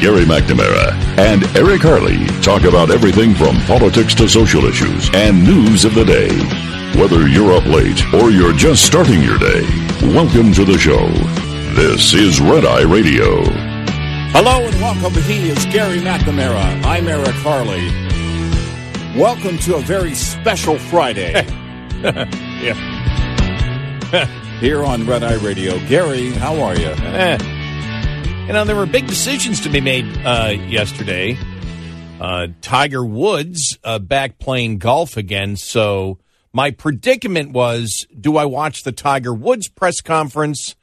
Gary McNamara and Eric Harley talk about everything from politics to social issues and news of the day. Whether you're up late or you're just starting your day, welcome to the show. This is Red Eye Radio. Hello and welcome. He is Gary McNamara. I'm Eric Harley. Welcome to a very special Friday. yeah. Here on Red Eye Radio. Gary, how are you? Eh, You know, there were big decisions to be made uh, yesterday. Uh, Tiger Woods uh, back playing golf again. So my predicament was do I watch the Tiger Woods press conference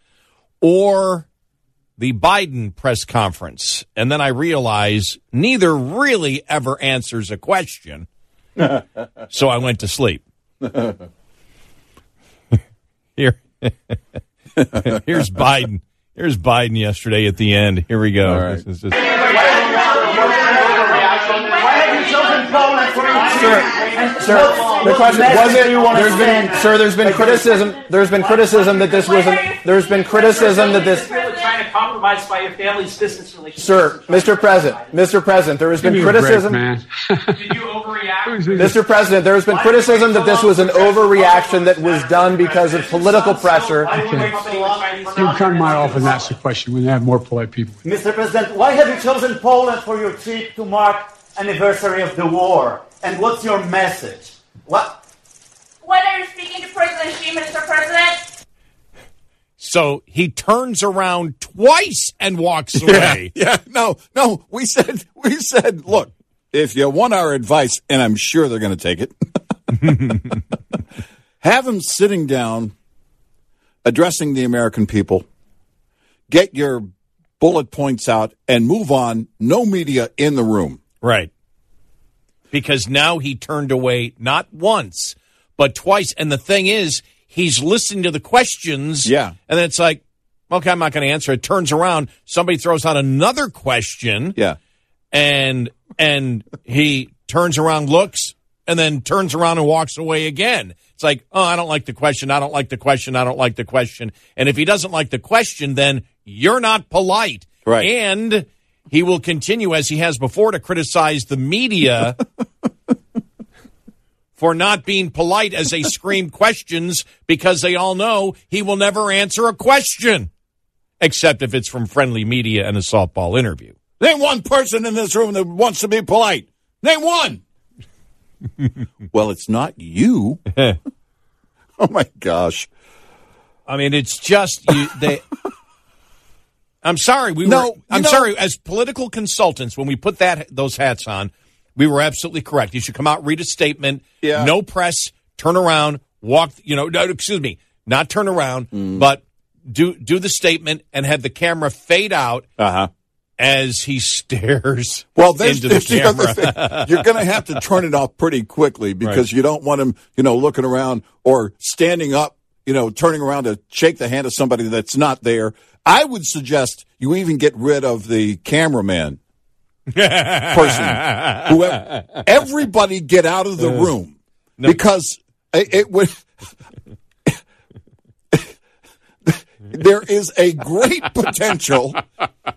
or the Biden press conference? And then I realized neither really ever answers a question. so I went to sleep. Here. Here's Biden. Here's Biden yesterday at the end. Here we go. All right. This is just- Sir, sir, the question was it? There's been, sir, there's been criticism. There's been criticism that this wasn't. There's been criticism that this. trying to compromise by your family's business relationship. Sir, Mr. President, Mr. President, there has been criticism. Did? Mr. President, there has been criticism that this was an overreaction that was done because of political pressure. You cut my off and ask the question when they have more polite people. Mr. President, why have you chosen Poland for your trip to mark anniversary of the war? And what's your message? What? When are you speaking to President Xi, Mr. President? So he turns around twice and walks away. Yeah, no, no. We said, we said, look, if you want our advice, and I'm sure they're going to take it, have them sitting down, addressing the American people, get your bullet points out, and move on. No media in the room. Right. Because now he turned away not once, but twice. And the thing is, he's listening to the questions. Yeah. And then it's like, okay, I'm not going to answer it. Turns around, somebody throws out another question. Yeah. And and he turns around, looks, and then turns around and walks away again. It's like, oh, I don't like the question. I don't like the question. I don't like the question. And if he doesn't like the question, then you're not polite. Right. And he will continue as he has before to criticize the media for not being polite as they scream questions because they all know he will never answer a question except if it's from friendly media and a softball interview. Name one person in this room that wants to be polite. Name one. well, it's not you. oh my gosh. I mean, it's just you, they. I'm sorry. We No, were. I'm know- sorry. As political consultants, when we put that those hats on, we were absolutely correct. You should come out, read a statement. Yeah. No press. Turn around. Walk. You know. No, excuse me. Not turn around, Mm. but do do the statement and have the camera fade out Uh huh. As he stares. Well, there's, into the the, camera. You're going to have to turn it off pretty quickly because Right. you don't want him, you know, looking around or standing up, you know, turning around to shake the hand of somebody that's not there. I would suggest you even get rid of the cameraman person. Whoever, everybody get out of the room because it, it would. There is a great potential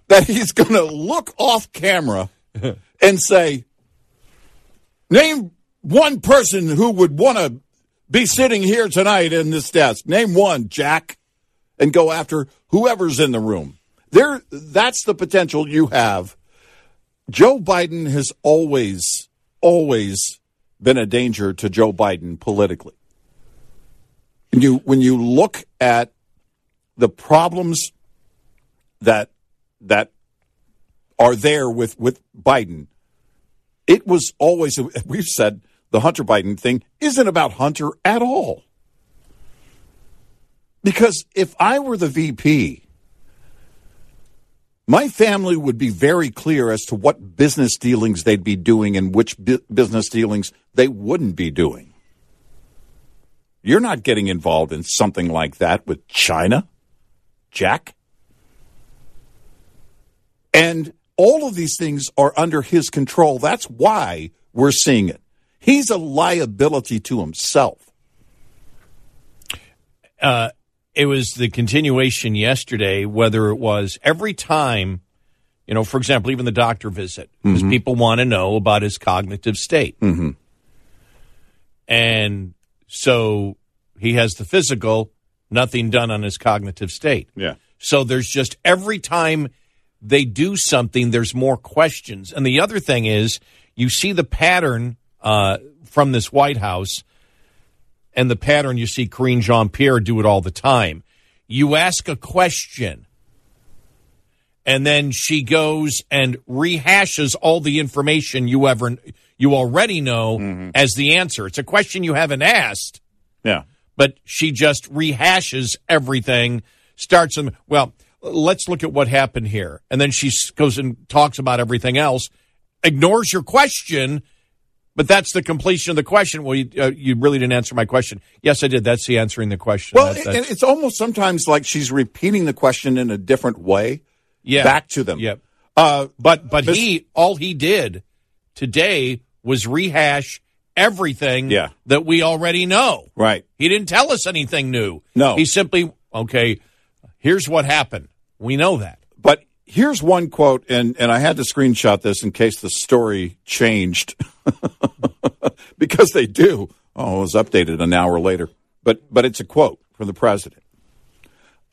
that he's going to look off camera and say, "Name one person who would want to be sitting here tonight in this desk. Name one, Jack." And go after whoever's in the room. There, that's the potential you have. Joe Biden has always, always been a danger to Joe Biden politically. When you when you look at the problems that that are there with with Biden, it was always we've said the Hunter Biden thing isn't about Hunter at all. Because if I were the VP, my family would be very clear as to what business dealings they'd be doing and which bu- business dealings they wouldn't be doing. You're not getting involved in something like that with China, Jack. And all of these things are under his control. That's why we're seeing it. He's a liability to himself. Uh, it was the continuation yesterday, whether it was every time, you know, for example, even the doctor visit, because Mm-hmm. people want to know about his cognitive state. Mhm. And so he has the physical, nothing done on his cognitive state. Yeah. So there's just every time they do something, there's more questions. And the other thing is, you see the pattern uh, from this White House, and the pattern you see Karine Jean Pierre do it all the time. You ask a question, and then she goes and rehashes all the information you ever you already know as the answer. It's a question you haven't asked Yeah. But she just rehashes everything, starts them. Well, let's look at what happened here. And then she goes and talks about everything else, ignores your question, but that's the completion of the question. Well, you, uh, you really didn't answer my question. Yes, I did. That's the answering the question. Well, That- and it's almost sometimes like she's repeating the question in a different way yeah. back to them. Yep. Uh, But but Miss- he all he did today was rehash everything Yeah. that we already know. right. He didn't tell us anything new. No. He simply, okay, here's what happened. We know that. But here's one quote, and, and I had to screenshot this in case the story changed because they do. Oh, it was updated an hour later. But but it's a quote from the president.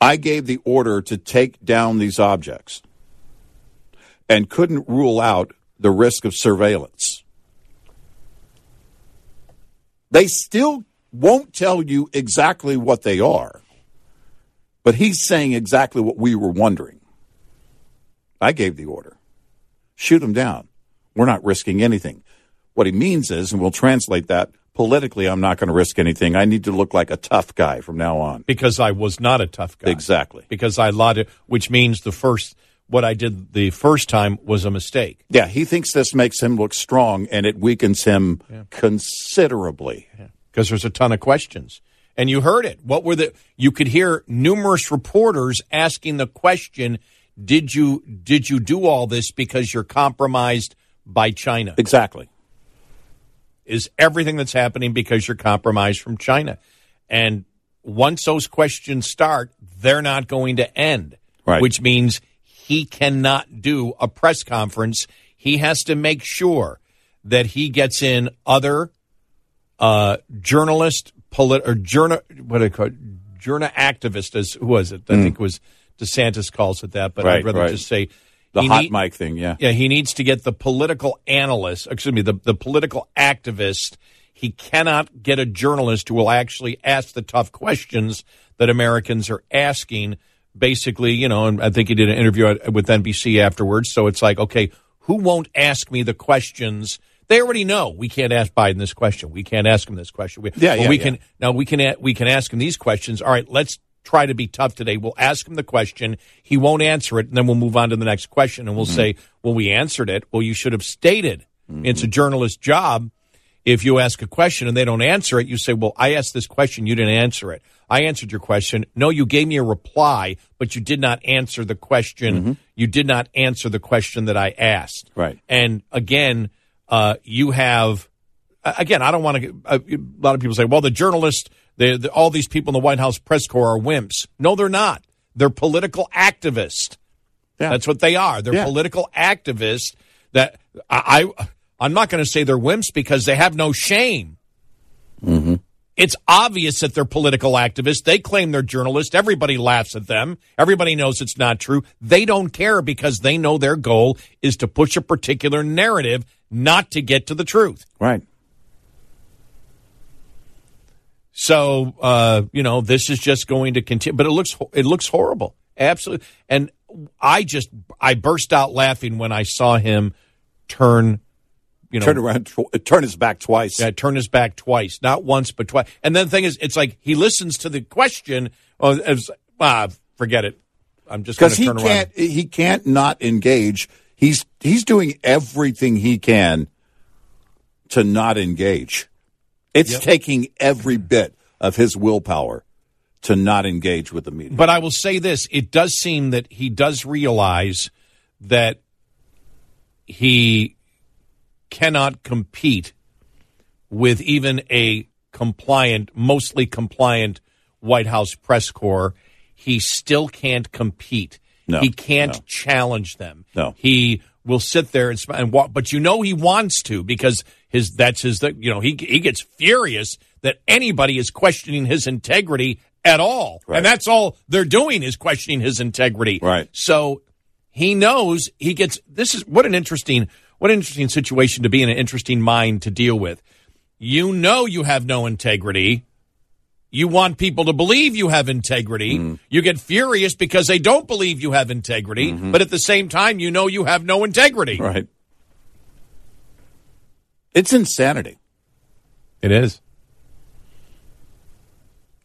I gave the order to take down these objects and couldn't rule out the risk of surveillance. They still won't tell you exactly what they are, but he's saying exactly what we were wondering. I gave the order. Shoot them down. We're not risking anything. What he means is, and we'll translate that politically, I'm not going to risk anything. I need to look like a tough guy from now on. Because I was not a tough guy. Exactly. Because I lied, which means the first, what I did the first time was a mistake. Yeah, he thinks this makes him look strong and it weakens him considerably. Because there's a ton of questions. And you heard it. What were the, you could hear numerous reporters asking the question, did you, did you do all this because you're compromised by China? Exactly. is everything that's happening because you're compromised from China. And once those questions start, they're not going to end. Right. Which means he cannot do a press conference. He has to make sure that he gets in other uh, journalist, polit- or journal, what do they call it? Journal activist, as who was it? I think it was DeSantis calls it that, but. Right, I'd rather right. just say The he hot need- mic thing, yeah. yeah, he needs to get the political analyst, excuse me, the, the political activist. He cannot get a journalist who will actually ask the tough questions that Americans are asking. Basically, you know, and I think he did an interview with NBC afterwards. So it's like, okay, who won't ask me the questions? They already know we can't ask Biden this question. We can't ask him this question. We, Yeah, well, yeah, we yeah. can now we can we can ask him these questions. All right, let's try to be tough today. We'll ask him the question. He won't answer it, and then we'll move on to the next question, and we'll Mm-hmm. say, "Well, we answered it. Well, you should have stated." It's a journalist's job. If you ask a question and they don't answer it, you say, "Well, I asked this question. You didn't answer it. I answered your question. No, you gave me a reply, but you did not answer the question. You did not answer the question that I asked." Mm-hmm. Right. And again, uh, you have uh, again. I don't want to. A lot of people say, "Well, the journalists, the, the, all these people in the White House press corps are wimps." No, they're not. They're political activists. Yeah. That's what they are. They're Yeah. political activists. That I, I I'm not going to say they're wimps because they have no shame. Mm-hmm. It's obvious that they're political activists. They claim they're journalists. Everybody laughs at them. Everybody knows it's not true. They don't care because they know their goal is to push a particular narrative, not to get to the truth. Right. So uh, you know, this is just going to continue. But it looks it looks horrible, absolutely. And I just I burst out laughing when I saw him turn. You know, turn around, tw- turn his back twice. Yeah, turn his back twice, not once but twice. And then the thing is, it's like he listens to the question. Oh, as, ah, forget it. I'm just because he turn can't. Around. He can't not engage. He's he's doing everything he can to not engage. It's Yep. taking every bit of his willpower to not engage with the media. But I will say this: it does seem that he does realize that he cannot compete with even a compliant, mostly compliant White House press corps. He still can't compete. No, he can't no. challenge them. No. he will sit there and, and walk. But you know he wants to because his that's his. You know he he gets furious that anybody is questioning his integrity at all, Right. and that's all they're doing is questioning his integrity. Right. So he knows he gets. This is what an interesting what an interesting situation to be in, an interesting mind to deal with. You know you have no integrity. You want people to believe you have integrity. You get furious because they don't believe you have integrity, but at the same time, you know you have no integrity. right. It's insanity. It is.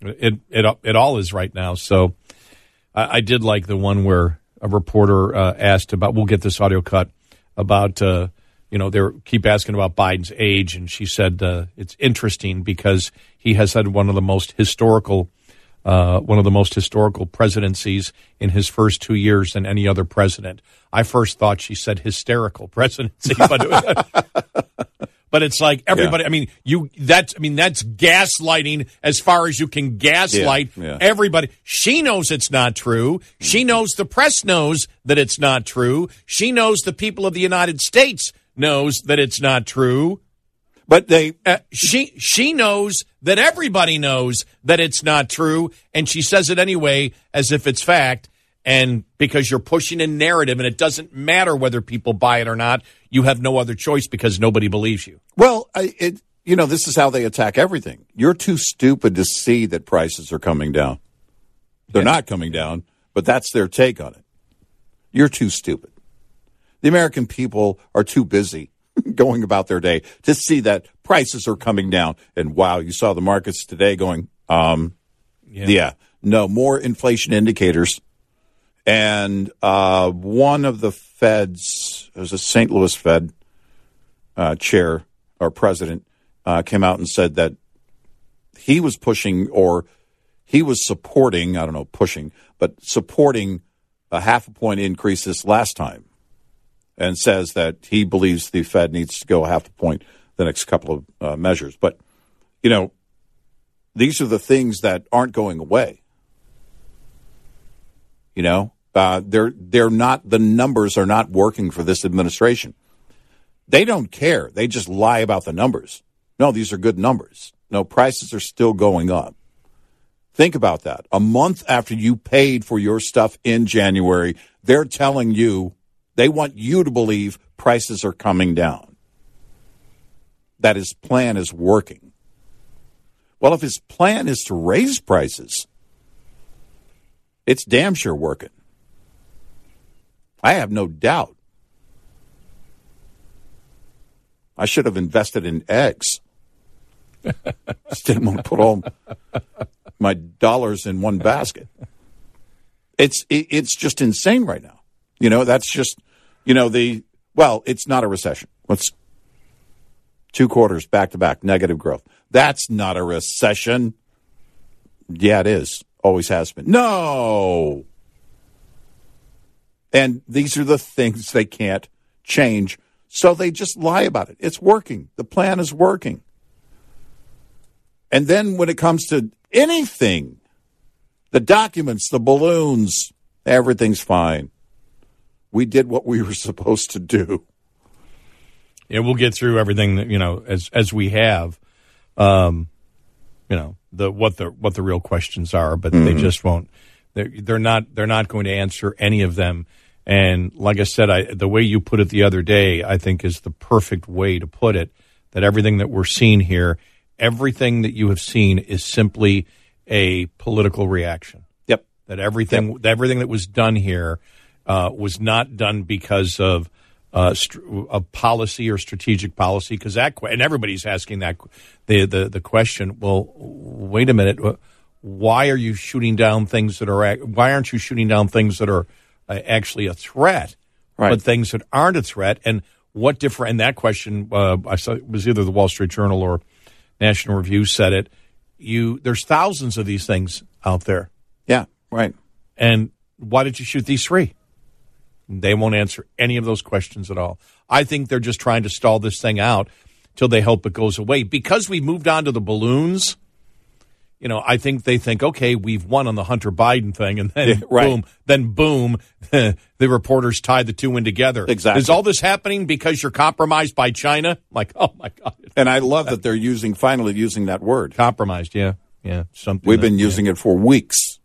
It it it all is right now. So I, I did like the one where a reporter uh, asked about. We'll get this audio cut about. Uh, you know, they keep asking about Biden's age, and she said uh, it's interesting because he has had one of the most historical, uh, one of the most historical presidencies in his first two years than any other president. I first thought she said hysterical presidency, but but it's like everybody. I mean, you that's I mean that's gaslighting as far as you can gaslight Yeah, yeah. everybody. She knows it's not true. She knows the press knows that it's not true. She knows the people of the United States knows that it's not true. But they Uh, she she knows that everybody knows that it's not true, and she says it anyway as if it's fact. And because you're pushing a narrative, and it doesn't matter whether people buy it or not, you have no other choice because nobody believes you. Well, I, it you know this is how they attack everything. You're too stupid to see that prices are coming down. They're not coming down, but that's their take on it. You're too stupid. The American people are too busy going about their day to see that prices are coming down. And wow, you saw the markets today going, um, yeah, no more inflation indicators. And uh, one of the Feds, it was a St. Louis Fed uh, chair or president, uh, came out and said that he was pushing or he was supporting, I don't know, pushing, but supporting a half a point increase this last time and says that he believes the Fed needs to go half a point the next couple of uh, measures. But, you know, these are the things that aren't going away. You know, uh, they're they're not the numbers are not working for this administration. They don't care. They just lie about the numbers. No, these are good numbers. No, prices are still going up. Think about that. A month after you paid for your stuff in January, they're telling you they want you to believe prices are coming down. That his plan is working. Well, if his plan is to raise prices, it's damn sure working. I have no doubt. I should have invested in eggs. Just didn't want to put all my dollars in one basket. It's it, it's just insane right now. You know, that's just you know the well, it's not a recession. Let's two quarters back to back negative growth. That's not a recession. Yeah, it is. Always has been. No. And these are the things they can't change. So they just lie about it. It's working. The plan is working. And then when it comes to anything, the documents, the balloons, everything's fine. We did what we were supposed to do. Yeah, we'll get through everything that you know as as we have. Um, you know the what the what the real questions are, but they just won't. They're, they're not they're not going to answer any of them. And like I said, I, the way you put it the other day, I think is the perfect way to put it. That everything that we're seeing here, everything that you have seen, is simply a political reaction. Yep. That everything everything that was done here uh, was not done because of uh, of policy or strategic policy. Because that and everybody's asking that qu- the, the the question. Well, wait a minute. Why are you shooting down things that are? Why aren't you shooting down things that are uh, actually a threat? Right. But things that aren't a threat, and what different? And that question, uh, I saw it was either the Wall Street Journal or National Review said it. You there's thousands of these things out there. Yeah, right. And why did you shoot these three? They won't answer any of those questions at all. I think they're just trying to stall this thing out till they hope it goes away. Because we moved on to the balloons, you know, I think they think, okay, we've won on the Hunter Biden thing, and then Yeah, right. boom, then boom, the reporters tied the two in together. Exactly. Is all this happening because you're compromised by China? Like, oh my God. And I love that they're using finally using that word. Compromised, yeah. Yeah. Something We've that- been using it for weeks,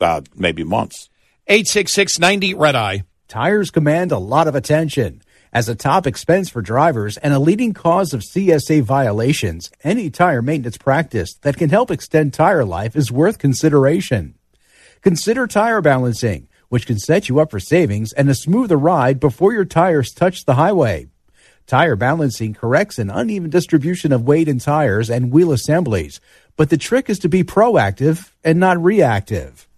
uh, maybe months. 866 90 Red Eye. Tires command a lot of attention. As a top expense for drivers and a leading cause of CSA violations, any tire maintenance practice that can help extend tire life is worth consideration. Consider tire balancing, which can set you up for savings and a smoother ride before your tires touch the highway. Tire balancing corrects an uneven distribution of weight in tires and wheel assemblies, but the trick is to be proactive and not reactive.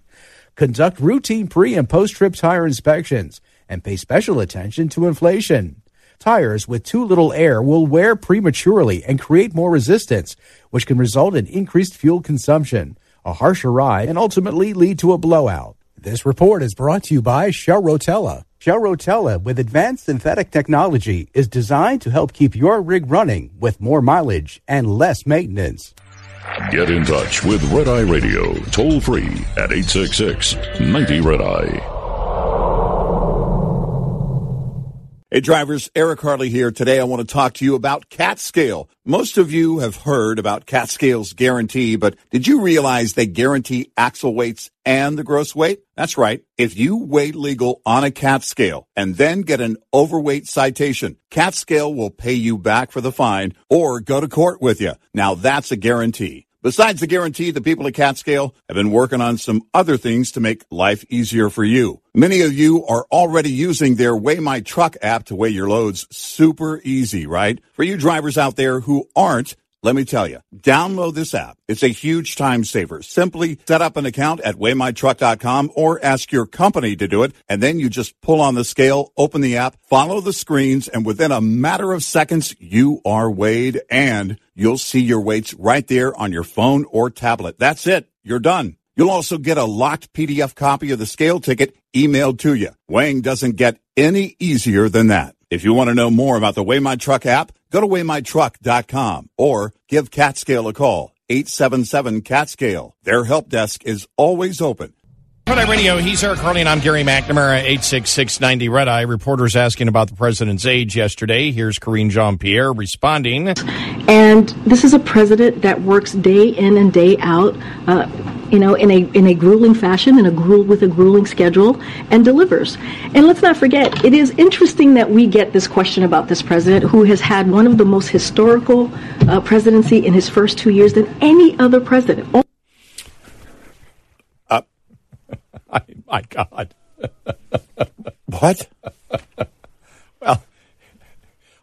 Conduct routine pre and post trip tire inspections and pay special attention to inflation. Tires with too little air will wear prematurely and create more resistance, which can result in increased fuel consumption, a harsher ride, and ultimately lead to a blowout. This report is brought to you by Shell Rotella. Shell Rotella, with advanced synthetic technology, is designed to help keep your rig running with more mileage and less maintenance. Get in touch with Red Eye Radio toll free at 866 90 Red Eye. Hey drivers, Eric Harley here. Today I want to talk to you about CatScale. Most of you have heard about CatScale's guarantee, but did you realize they guarantee axle weights and the gross weight? That's right. If you weigh legal on a CatScale and then get an overweight citation, CatScale will pay you back for the fine or go to court with you. Now that's a guarantee. Besides the guarantee, the people at CatScale have been working on some other things to make life easier for you. Many of you are already using their Weigh My Truck app to weigh your loads super easy, right? For you drivers out there who aren't, let me tell you, download this app. It's a huge time saver. Simply set up an account at weighmytruck.com or ask your company to do it. And then you just pull on the scale, open the app, follow the screens, and within a matter of seconds, you are weighed and you'll see your weights right there on your phone or tablet. That's it. You're done. You'll also get a locked PDF copy of the scale ticket emailed to you. Weighing doesn't get any easier than that. If you want to know more about the Weigh My Truck app, go to weighmytruck.com or give CatScale a call. 877-CatScale. Their help desk is always open. Red Eye Radio, he's Eric Harley, and I'm Gary McNamara, 86690 Red Eye. Reporters asking about the president's age yesterday. Here's Karine Jean Pierre responding. And this is a president that works day in and day out, uh, you know, in a in a grueling fashion, in a gruel with a grueling schedule, and delivers. And let's not forget, it is interesting that we get this question about this president, who has had one of the most historical uh, presidency in his first two years than any other president. Oh, my God. What? well,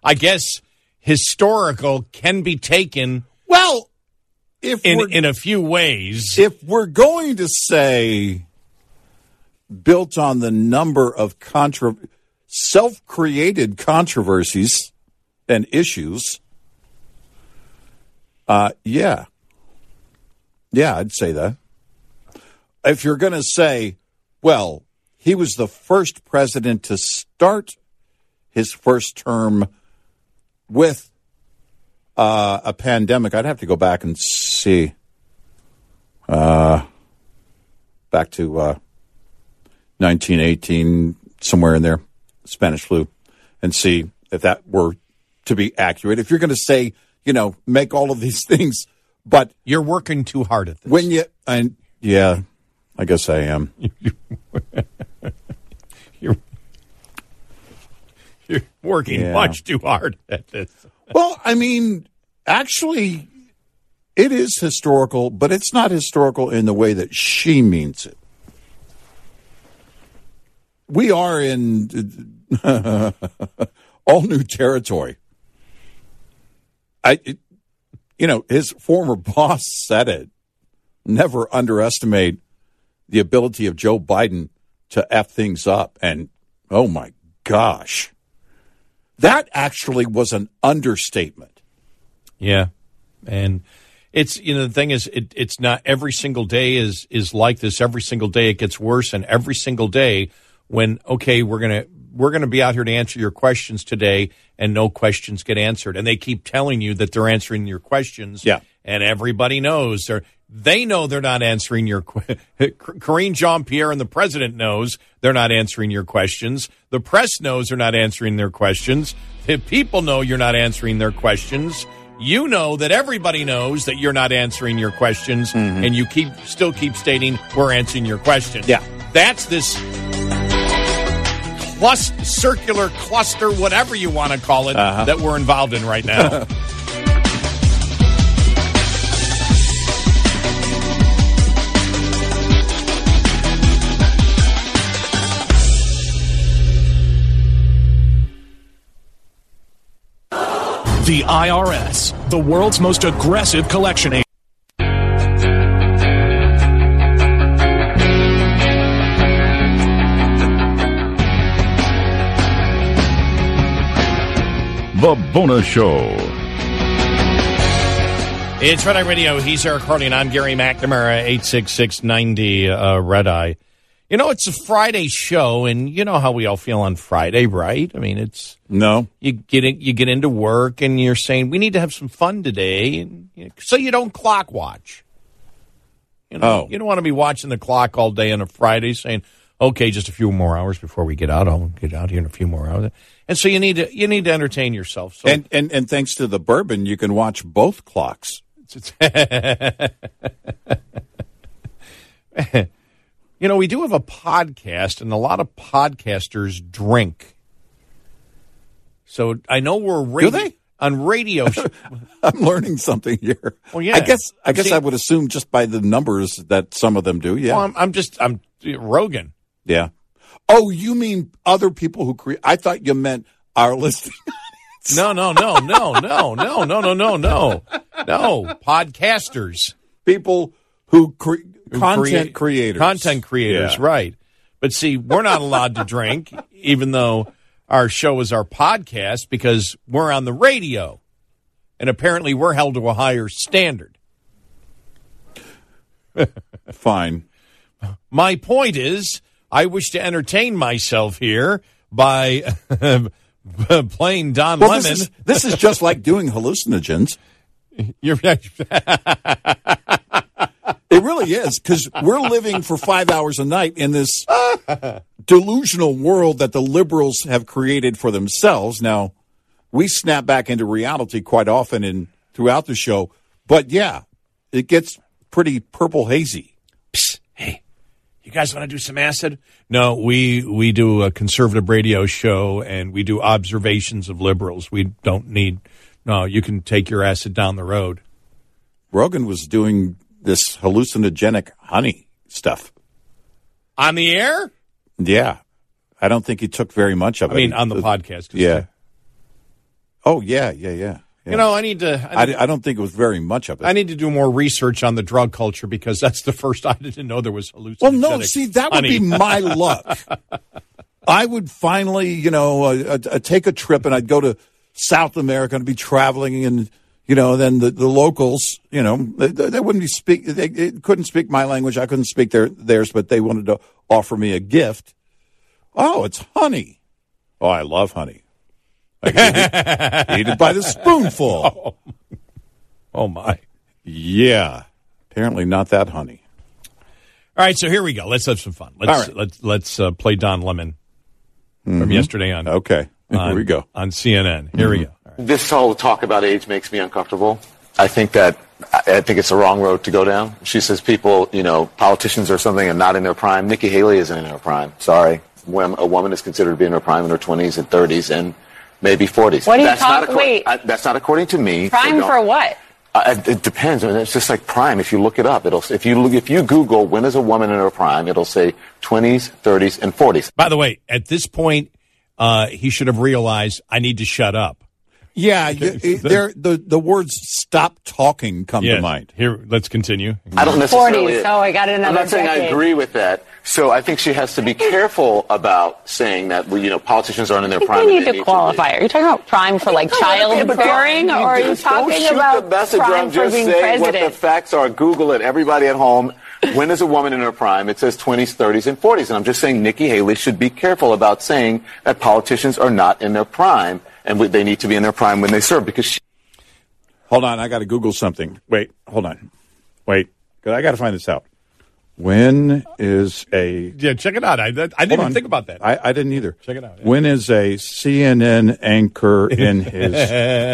I guess historical can be taken well if in, in a few ways. If we're going to say built on the number of contra- self-created controversies and issues, uh, yeah, yeah, I'd say that. If you're going to say, well, he was the first president to start his first term with uh, a pandemic, I'd have to go back and see. Uh, back to uh, 1918, somewhere in there, Spanish flu, and see if that were to be accurate. If you're going to say, you know, make all of these things But you're working too hard at this. When you and yeah, I guess I am. you're you're working Yeah. much too hard at this. Well, I mean, actually, it is historical, but it's not historical in the way that she means it. We are in all new territory. I, it, you know, his former boss said it. Never underestimate the ability of Joe Biden to f things up. And oh my gosh, that actually was an understatement. Yeah, and it's you know the thing is it, it's not every single day is is like this. Every single day it gets worse, and every single day when okay we're gonna we're gonna be out here to answer your questions today, and no questions get answered, and they keep telling you that they're answering your questions. Yeah. and everybody knows they're. They know they're not answering your. que- Karine Jean Pierre and the president knows they're not answering your questions. The press knows they're not answering their questions. The people know you're not answering their questions you know that everybody knows that you're not answering your questions and you keep still keep stating we're answering your questions Yeah. that's this plus circular cluster whatever you want to call it Uh-huh. that we're involved in right now The IRS, the world's most aggressive collection agency. The Bonus Show. it's red eye radio he's eric harley and i'm gary mcnamara 86690 uh, red eye you know it's a friday show and you know how we all feel on friday right i mean it's No. you get in, you get into work and you're saying we need to have some fun today, and you know, so you don't clock watch. You know, Oh. you don't want to be watching the clock all day on a Friday, saying, "Okay, just a few more hours before we get out. I'll get out here in a few more hours." And so you need to you need to entertain yourself. So And, and and thanks to the bourbon, you can watch both clocks. you know, we do have a podcast, and a lot of podcasters drink. So I know we're radio, they? on radio. sh- I'm learning something here. Well, yeah. I guess I guess See- I would assume just by the numbers that some of them do. Yeah. Well, I'm, I'm just I'm Rogan. yeah. Oh, you mean other people who create? I thought you meant our listening. No, no, no, no, no, no, no, no, no, no, no. Podcasters, people who cre- Who content creators, content creators, Yeah. right? But see, we're not allowed to drink, even though our show is our podcast, because we're on the radio, and apparently we're held to a higher standard. Fine. My point is, I wish to entertain myself here by playing Don Well, Lemon. this is, this is just like doing hallucinogens. You're It really is because we're living for five hours a night in this delusional world that the liberals have created for themselves. Now, we snap back into reality quite often in throughout the show, but yeah, it gets pretty purple hazy. hey, you guys want to do some acid? No, we we do a conservative radio show and we do observations of liberals. We don't need. No, you can take your acid down the road. Rogan was doing this hallucinogenic honey stuff. On the air? Yeah, I don't think he took very much of I it. I mean, on the podcast. Yeah. Oh yeah, yeah, yeah. yeah. You know, I need to. I, I, need, I don't think it was very much of it. I need to do more research on the drug culture because that's the first I didn't know there was hallucinogenic. Well, no, see, that would be my luck. I would finally, you know, uh, uh, uh, take a trip and I'd go to South America and be traveling and, you know, then the, the locals, you know, they, they wouldn't be speak, they, they couldn't speak my language. I couldn't speak their, theirs, but they wanted to offer me a gift. Oh, it's honey. Oh, I love honey. I eat it, eat it by the spoonful. Oh my! Yeah, apparently not that honey. All right, so here we go. Let's have some fun. Let's right. let's let's uh, play Don Lemon from yesterday on. Okay, here on- we go. on CNN. Here we go. This whole talk about age makes me uncomfortable. I think that I I think it's the wrong road to go down. She says people, you know, politicians or something are not in their prime. Nikki Haley isn't in her prime. Sorry. When a woman is considered to be in her prime in her 20s and 30s and maybe 40s. What do you that's talk- not accor- wait. I- that's not according to me. Prime So for what? Uh, it, it depends. I mean, it's just like prime. If you look it up, it'll if you look, if you Google when is a woman in her prime, it'll say 20s, 30s, and 40s. By the way, at this point, uh, he should have realized I need to shut up. Yeah, you, there the the words "stop talking" come Yeah. to mind. Here, let's continue. I don't necessarily. 40s. Oh, I got another I'm not saying I agree with that. So I think she has to be careful about saying that. Well, you know, politicians aren't in their prime. we need to qualify. Are you talking about prime for like child but bearing, don't- or are you just don't talking shoot about the message prime around, for just being say what the facts are. Google it. Everybody at home. When is a woman in her prime? It says 20s, 30s, and 40s. And I'm just saying Nikki Haley should be careful about saying that politicians are not in their prime and we- they need to be in their prime when they serve because she. Hold on, I got to Google something. Wait, hold on. Wait, 'cause I got to find this out. When is a Yeah, check it out. I, I didn't even on. think about that. I, I didn't either. Check it out, yeah. When is a CNN anchor in his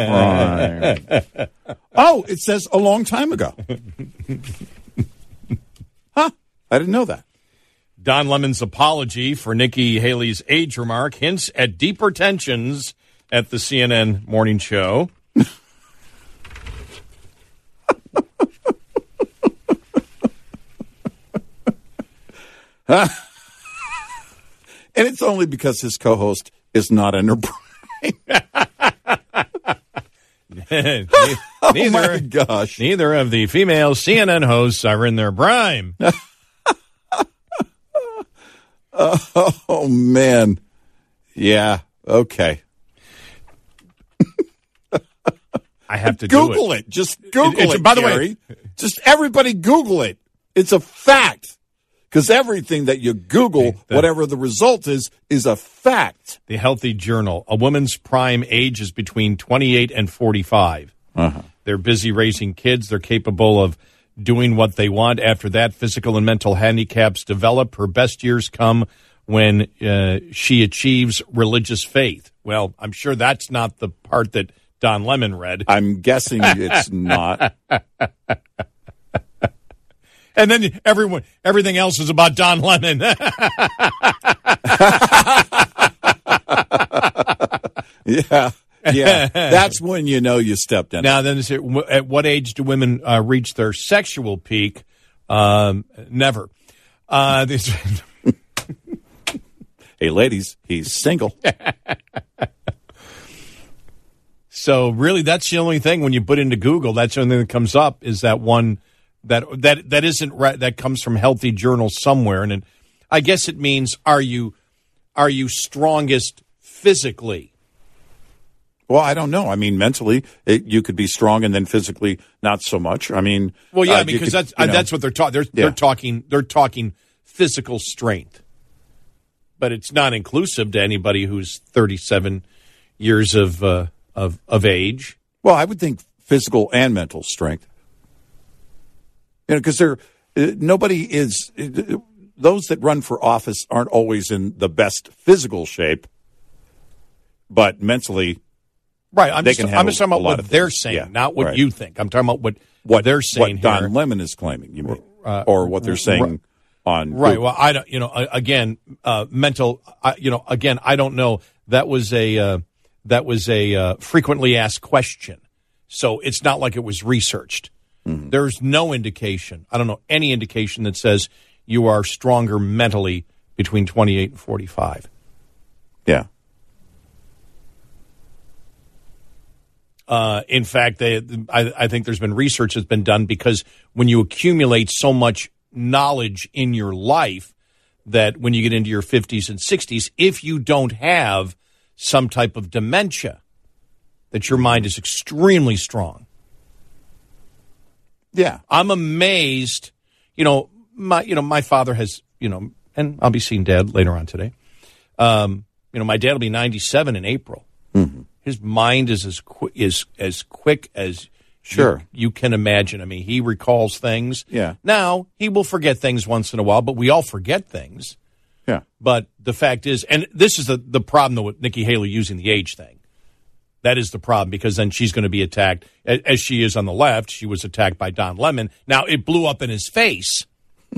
prime? Oh, it says a long time ago. huh? I didn't know that. Don Lemon's apology for Nikki Haley's age remark hints at deeper tensions at the CNN morning show. And it's only because his co-host is not in her prime. neither, Oh my gosh! neither of the female CNN hosts are in their prime. Oh man. Yeah. Okay. I have to do Google it. it. Just Google it's- it. by the way- just everybody Google it. It's a fact. Because everything that you Google, the- whatever the result is, is a fact. The Healthy Journal. A woman's prime age is between 28 and 45. Uh-huh. They're busy raising kids. They're capable of doing what they want. After that, physical and mental handicaps develop. Her best years come when uh, she achieves religious faith. Well, I'm sure that's not the part that Don Lemon read. I'm guessing it's not. And then everyone, everything else is about Don Lemon. Yeah. Yeah. That's when you know you stepped in. Now, then, is it, w- at what age do women uh, reach their sexual peak? Um, never. Uh, this, hey, ladies, he's single. So, really, that's the only thing when you put into Google. That's the only thing that comes up is that one that that that isn't right. That comes from Healthy Journal somewhere, and it, I guess it means are you are you strongest physically? Well, I don't know. I mean, mentally, it, you could be strong, and then physically, not so much. I mean, Well, yeah, uh, because could, that's you uh, know, that's what they're talking. They're Yeah. they're talking. They're talking physical strength, but it's not inclusive to anybody who's thirty-seven years of uh, of of age. Well, I would think physical and mental strength. You know, because they're uh, nobody is uh, those that run for office aren't always in the best physical shape, but mentally, Right. I'm They just, can I'm just talking about what they're things. saying, Yeah, not what right. you think. I'm talking about what what they're saying what Don here. Lemon is claiming, you mean, Uh, or what they're saying right. on Right. Google. Well, I don't. You know, uh, again, uh, mental. I you know, again, I don't know. That was a uh, that was a uh, frequently asked question, so it's not like it was researched. Mm-hmm. There's no indication. I don't know any indication that says you are stronger mentally between 28 and 45. Yeah. Uh, in fact, they, I, I think there's been research that's been done because when you accumulate so much knowledge in your life, that when you get into your 50s and 60s, if you don't have some type of dementia, that your mind is extremely strong. Yeah. I'm amazed. You know, my you know my father has you know, and I'll be seeing Dad later on today. Um, you know, my dad will be 97 in April. Mm-hmm. His mind is as quick is as quick as Sure. you, you can imagine. I mean, he recalls things. Yeah. Now he will forget things once in a while, but we all forget things. Yeah. But the fact is, and this is the the problem with Nikki Haley using the age thing. That is the problem because then she's going to be attacked as she is on the left. She was attacked by Don Lemon. Now it blew up in his face,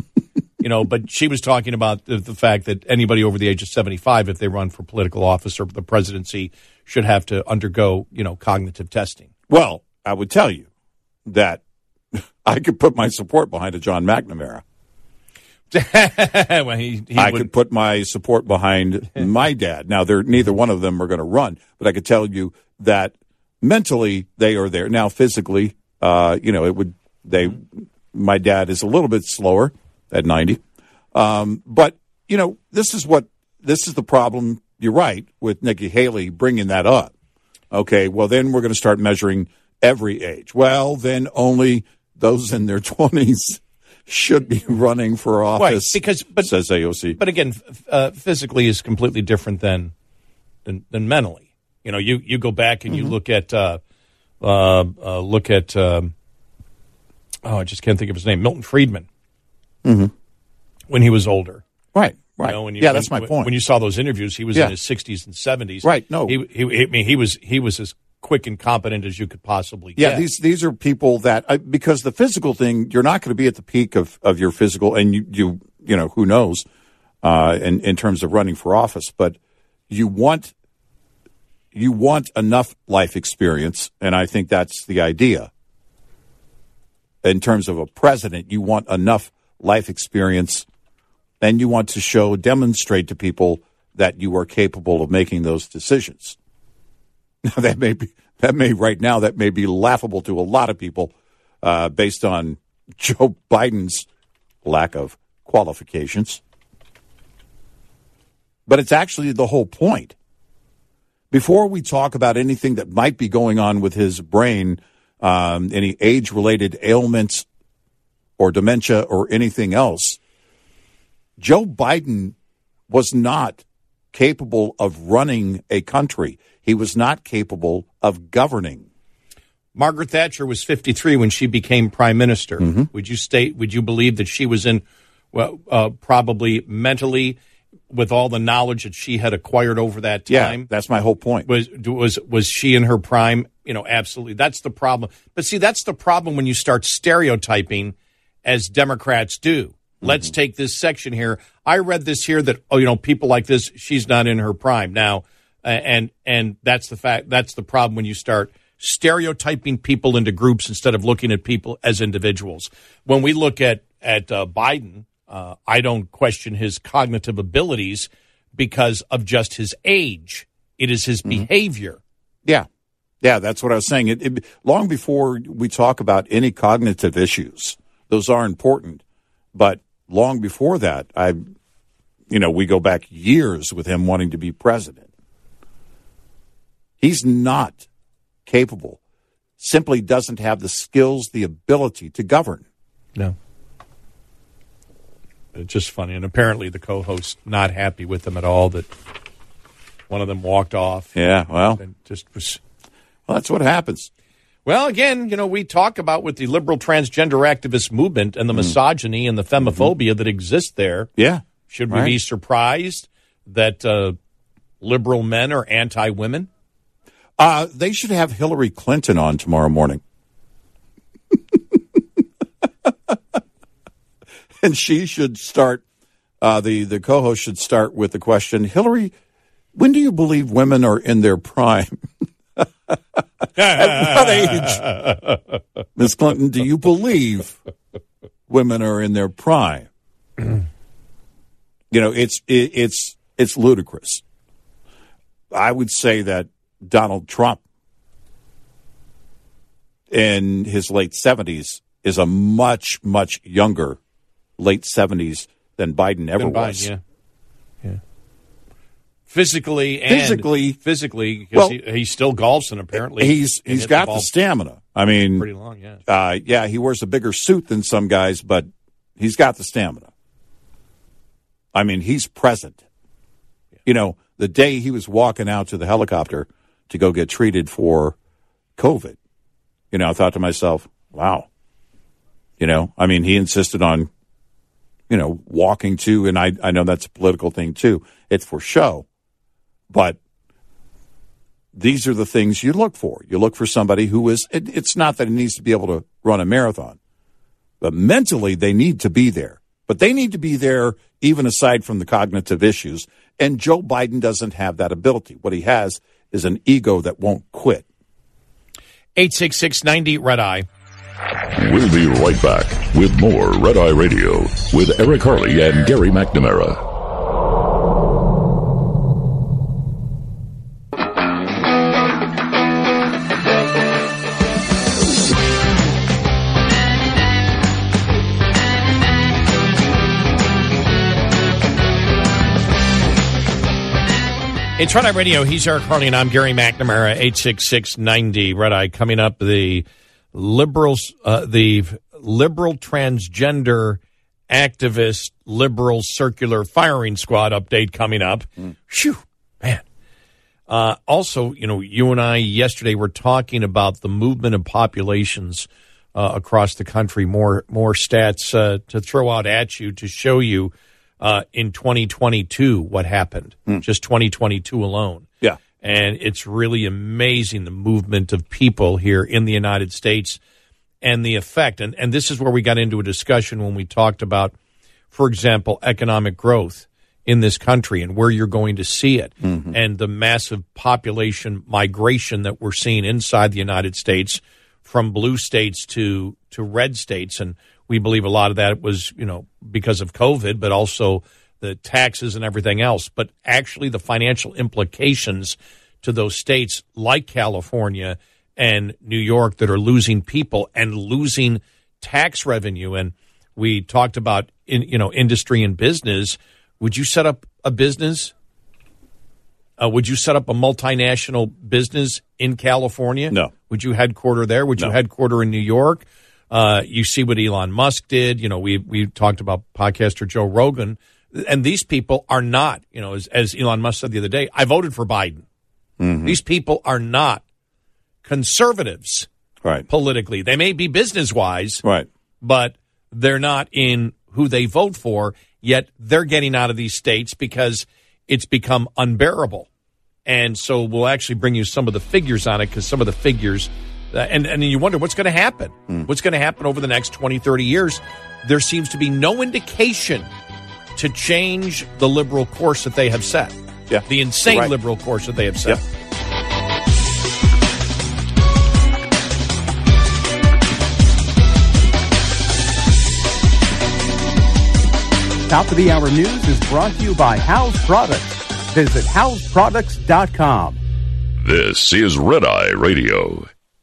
you know. But she was talking about the, the fact that anybody over the age of seventy-five, if they run for political office or the presidency, should have to undergo, you know, cognitive testing. Well, I would tell you that I could put my support behind a John McNamara. well, he, he I would, could put my support behind my dad. Now, they're neither one of them are going to run, but I could tell you that mentally they are there. Now, physically, uh, you know, it would they. My dad is a little bit slower at ninety, um, but you know, this is what this is the problem. You're right with Nikki Haley bringing that up. Okay, well then we're going to start measuring every age. Well, then only those in their twenties should be running for office. Right, because but says AOC. But again, uh, physically is completely different than, than than mentally. You know, you you go back and you Mm-hmm. look at uh, uh, uh, look at um, oh, I just can't think of his name, Milton Friedman, Mhm. when he was older. Right, right. You know, you, yeah, when- that's my point. When you saw those interviews, he was Yeah. in his sixties and seventies. Right, no. he, he, I mean, he was he was as quick and competent as you could possibly Yeah, get. these these are people that I, because the physical thing, you're not going to be at the peak of, of your physical, and you you you know who knows, uh, in in terms of running for office, but you want you want enough life experience, and I think that's the idea. In terms of a president, you want enough life experience, and you want to show demonstrate to people that you are capable of making those decisions. Now that may be that may right now that may be laughable to a lot of people, uh, based on Joe Biden's lack of qualifications. But it's actually the whole point. Before we talk about anything that might be going on with his brain, um, any age-related ailments or dementia or anything else, Joe Biden was not capable of running a country. He was not capable of governing. Margaret Thatcher was 53 when she became prime minister. Mm-hmm. Would you state? Would you believe that she was in, well, uh, probably mentally, with all the knowledge that she had acquired over that time? Yeah, that's my whole point. Was was was she in her prime? You know, absolutely. That's the problem. But see, that's the problem when you start stereotyping, as Democrats do. Let's take this section here. I read this here that oh, you know, people like this, she's not in her prime now, and and that's the fact. That's the problem when you start stereotyping people into groups instead of looking at people as individuals. When we look at at uh, Biden, uh, I don't question his cognitive abilities because of just his age. It is his behavior. Yeah. Yeah, that's what I was saying. It, it, long before we talk about any cognitive issues, those are important. But long before that, I, you know, we go back years with him wanting to be president. He's not capable, simply doesn't have the skills, the ability to govern. No. It's just funny. And apparently the co host not happy with them at all that one of them walked off. Yeah, well, and just was well, that's what happens. Well, again, you know, we talk about with the liberal transgender activist movement and the misogyny and the femophobia that exists there. Yeah. Should we Right. be surprised that uh, liberal men are anti women? Uh, they should have Hillary Clinton on tomorrow morning. and she should start, uh, the, the co host should start with the question Hillary, when do you believe women are in their prime? At what age, Miss Clinton, do you believe women are in their prime? you know, it's it, it's it's ludicrous. I would say that Donald Trump in his late seventies is a much much younger late seventies than Biden ever Than Biden, was. yeah. Yeah. Physically and Physically- physically, because Well, he, he still golfs and apparently He's he's got ball the stamina. I mean, pretty long, yeah. Uh, yeah, he wears a bigger suit than some guys, but he's got the stamina. I mean, he's present. You know, the day he was walking out to the helicopter to go get treated for COVID, you know, I thought to myself, wow. You know, I mean, he insisted on, you know, walking to, and I, I know that's a political thing too. It's for show, but these are the things you look for. You look for somebody who is, it, it's not that it needs to be able to run a marathon, but mentally they need to be there. But they need to be there even aside from the cognitive issues. And Joe Biden doesn't have that ability. What he has is an ego that won't quit. 86690 Red Eye. We'll be right back with more Red Eye Radio with Eric Harley and Gary McNamara. It's Red Eye Radio. He's Eric Harley, and I'm Gary McNamara. Eight six six ninety Red Eye coming up. The liberals, uh, the liberal transgender activist liberal circular firing squad update coming up. Mm. Phew, man. Uh, also, you know, you and I yesterday were talking about the movement of populations uh, across the country. More more stats uh, to throw out at you to show you uh, in 2022 what happened, mm. just 2022 alone. Yeah. And it's really amazing the movement of people here in the United States and the effect. And, and this is where we got into a discussion when we talked about, for example, economic growth in this country and where you're going to see it mm-hmm. and the massive population migration that we're seeing inside the United States from blue states to, to red states. And we believe a lot of that was, you know, because of COVID, but also the taxes and everything else. But actually, the financial implications to those states like California and New York that are losing people and losing tax revenue. And we talked about, in, you know, industry and business. Would you set up a business? Uh, would you set up a multinational business in California? No. Would you headquarter there? Would no. you headquarter in New York? Uh, you see what Elon Musk did. You know, we we talked about podcaster Joe Rogan, and these people are not. You know, as, as Elon Musk said the other day, I voted for Biden. Mm-hmm. These people are not conservatives, right? Politically, they may be business wise, right, but they're not in who they vote for. Yet they're getting out of these states because it's become unbearable. And so we'll actually bring you some of the figures on it because some of the figures and, and you wonder what's going to happen. Mm. What's going to happen over the next 20, 30 years? There seems to be no indication to change the liberal course that they have set. Yeah. The insane right. liberal course that they have set. Yep. Top of the hour news is brought to you by House Products. Visit houseproducts.com. This is Red Eye Radio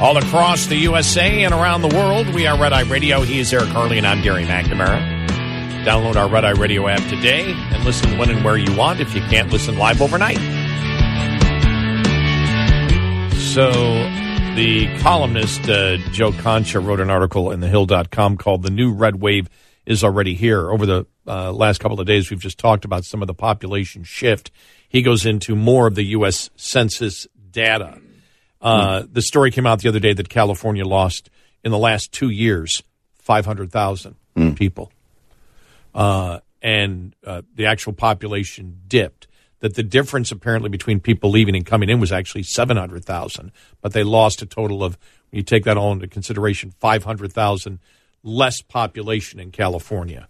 All across the USA and around the world, we are Red Eye Radio. He is Eric Harley, and I'm Gary McNamara. Download our Red Eye Radio app today and listen when and where you want if you can't listen live overnight. So, the columnist uh, Joe Concha wrote an article in thehill.com called The New Red Wave is Already Here. Over the uh, last couple of days, we've just talked about some of the population shift. He goes into more of the U.S. Census data. Uh, The story came out the other day that California lost in the last two years 500,000 mm. people. Uh, and uh, the actual population dipped. That the difference apparently between people leaving and coming in was actually 700,000, but they lost a total of, when you take that all into consideration, 500,000 less population in California.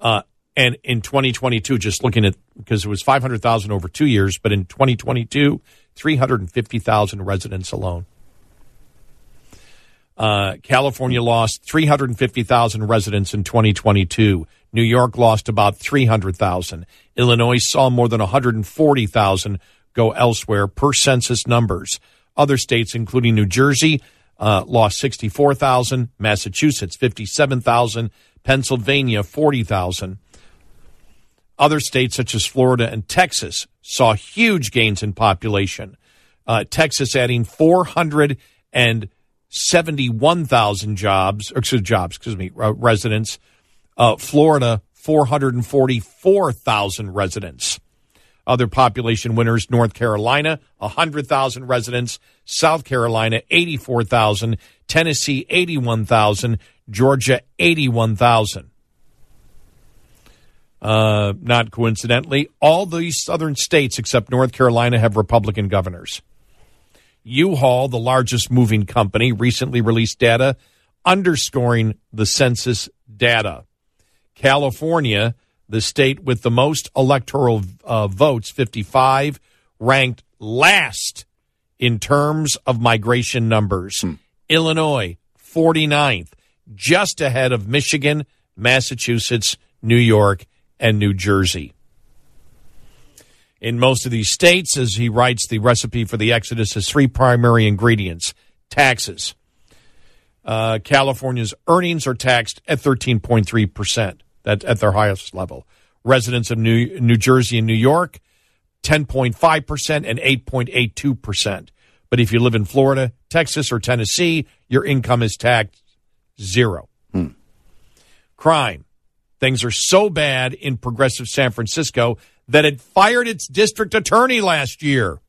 Uh, and in 2022, just looking at, because it was 500,000 over two years, but in 2022, 350,000 residents alone. Uh, California lost 350,000 residents in 2022. New York lost about 300,000. Illinois saw more than 140,000 go elsewhere per census numbers. Other states, including New Jersey, uh, lost 64,000. Massachusetts, 57,000. Pennsylvania, 40,000. Other states, such as Florida and Texas, saw huge gains in population. Uh, Texas adding 400 and 71,000 jobs, excuse, jobs, excuse me, residents. Uh, Florida, 444,000 residents. Other population winners North Carolina, 100,000 residents. South Carolina, 84,000. Tennessee, 81,000. Georgia, 81,000. Uh, not coincidentally, all these southern states except North Carolina have Republican governors. U-Haul, the largest moving company, recently released data underscoring the census data. California, the state with the most electoral uh, votes, 55, ranked last in terms of migration numbers. Illinois, 49th, just ahead of Michigan, Massachusetts, New York, and New Jersey. In most of these states, as he writes, the recipe for the Exodus has three primary ingredients taxes. Uh, California's earnings are taxed at 13.3%. That's at their highest level. Residents of New, New Jersey and New York, 10.5% and 8.82%. But if you live in Florida, Texas, or Tennessee, your income is taxed zero. Crime. Things are so bad in progressive San Francisco that it fired its district attorney last year.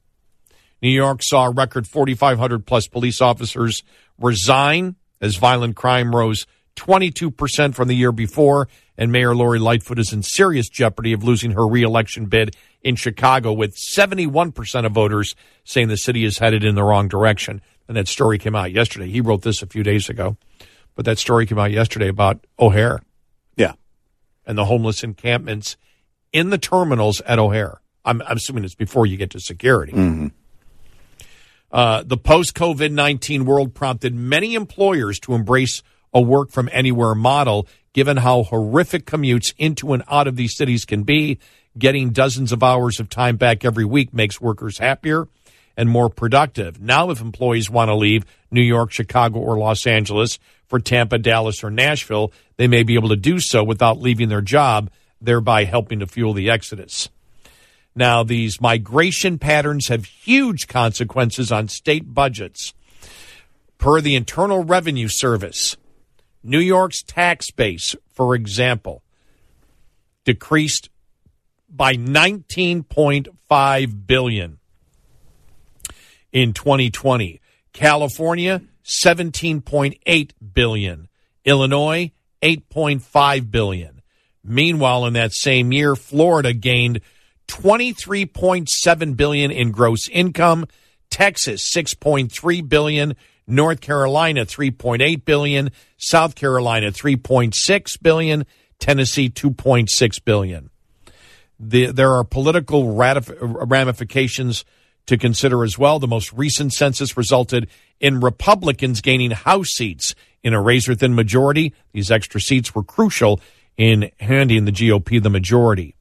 New York saw a record 4,500 plus police officers resign as violent crime rose 22% from the year before, and Mayor Lori Lightfoot is in serious jeopardy of losing her reelection bid in Chicago, with 71% of voters saying the city is headed in the wrong direction. And that story came out yesterday. He wrote this a few days ago, but that story came out yesterday about O'Hare. And the homeless encampments in the terminals at O'Hare. I'm, I'm assuming it's before you get to security. Uh, the post COVID 19 world prompted many employers to embrace a work from anywhere model, given how horrific commutes into and out of these cities can be. Getting dozens of hours of time back every week makes workers happier and more productive. Now, if employees want to leave New York, Chicago, or Los Angeles for Tampa, Dallas, or Nashville, they may be able to do so without leaving their job, thereby helping to fuel the exodus. Now, these migration patterns have huge consequences on state budgets. Per the Internal Revenue Service, New York's tax base, for example, decreased by 19.5 billion in 2020. California 17.8 billion. Illinois 8.5 billion. Meanwhile, in that same year, Florida gained 23.7 billion in gross income, Texas 6.3 billion, North Carolina 3.8 billion, South Carolina 3.6 billion, Tennessee 2.6 billion. The, there are political ramifications to consider as well. The most recent census resulted in Republicans gaining House seats in a razor thin majority. These extra seats were crucial in handing the GOP the majority.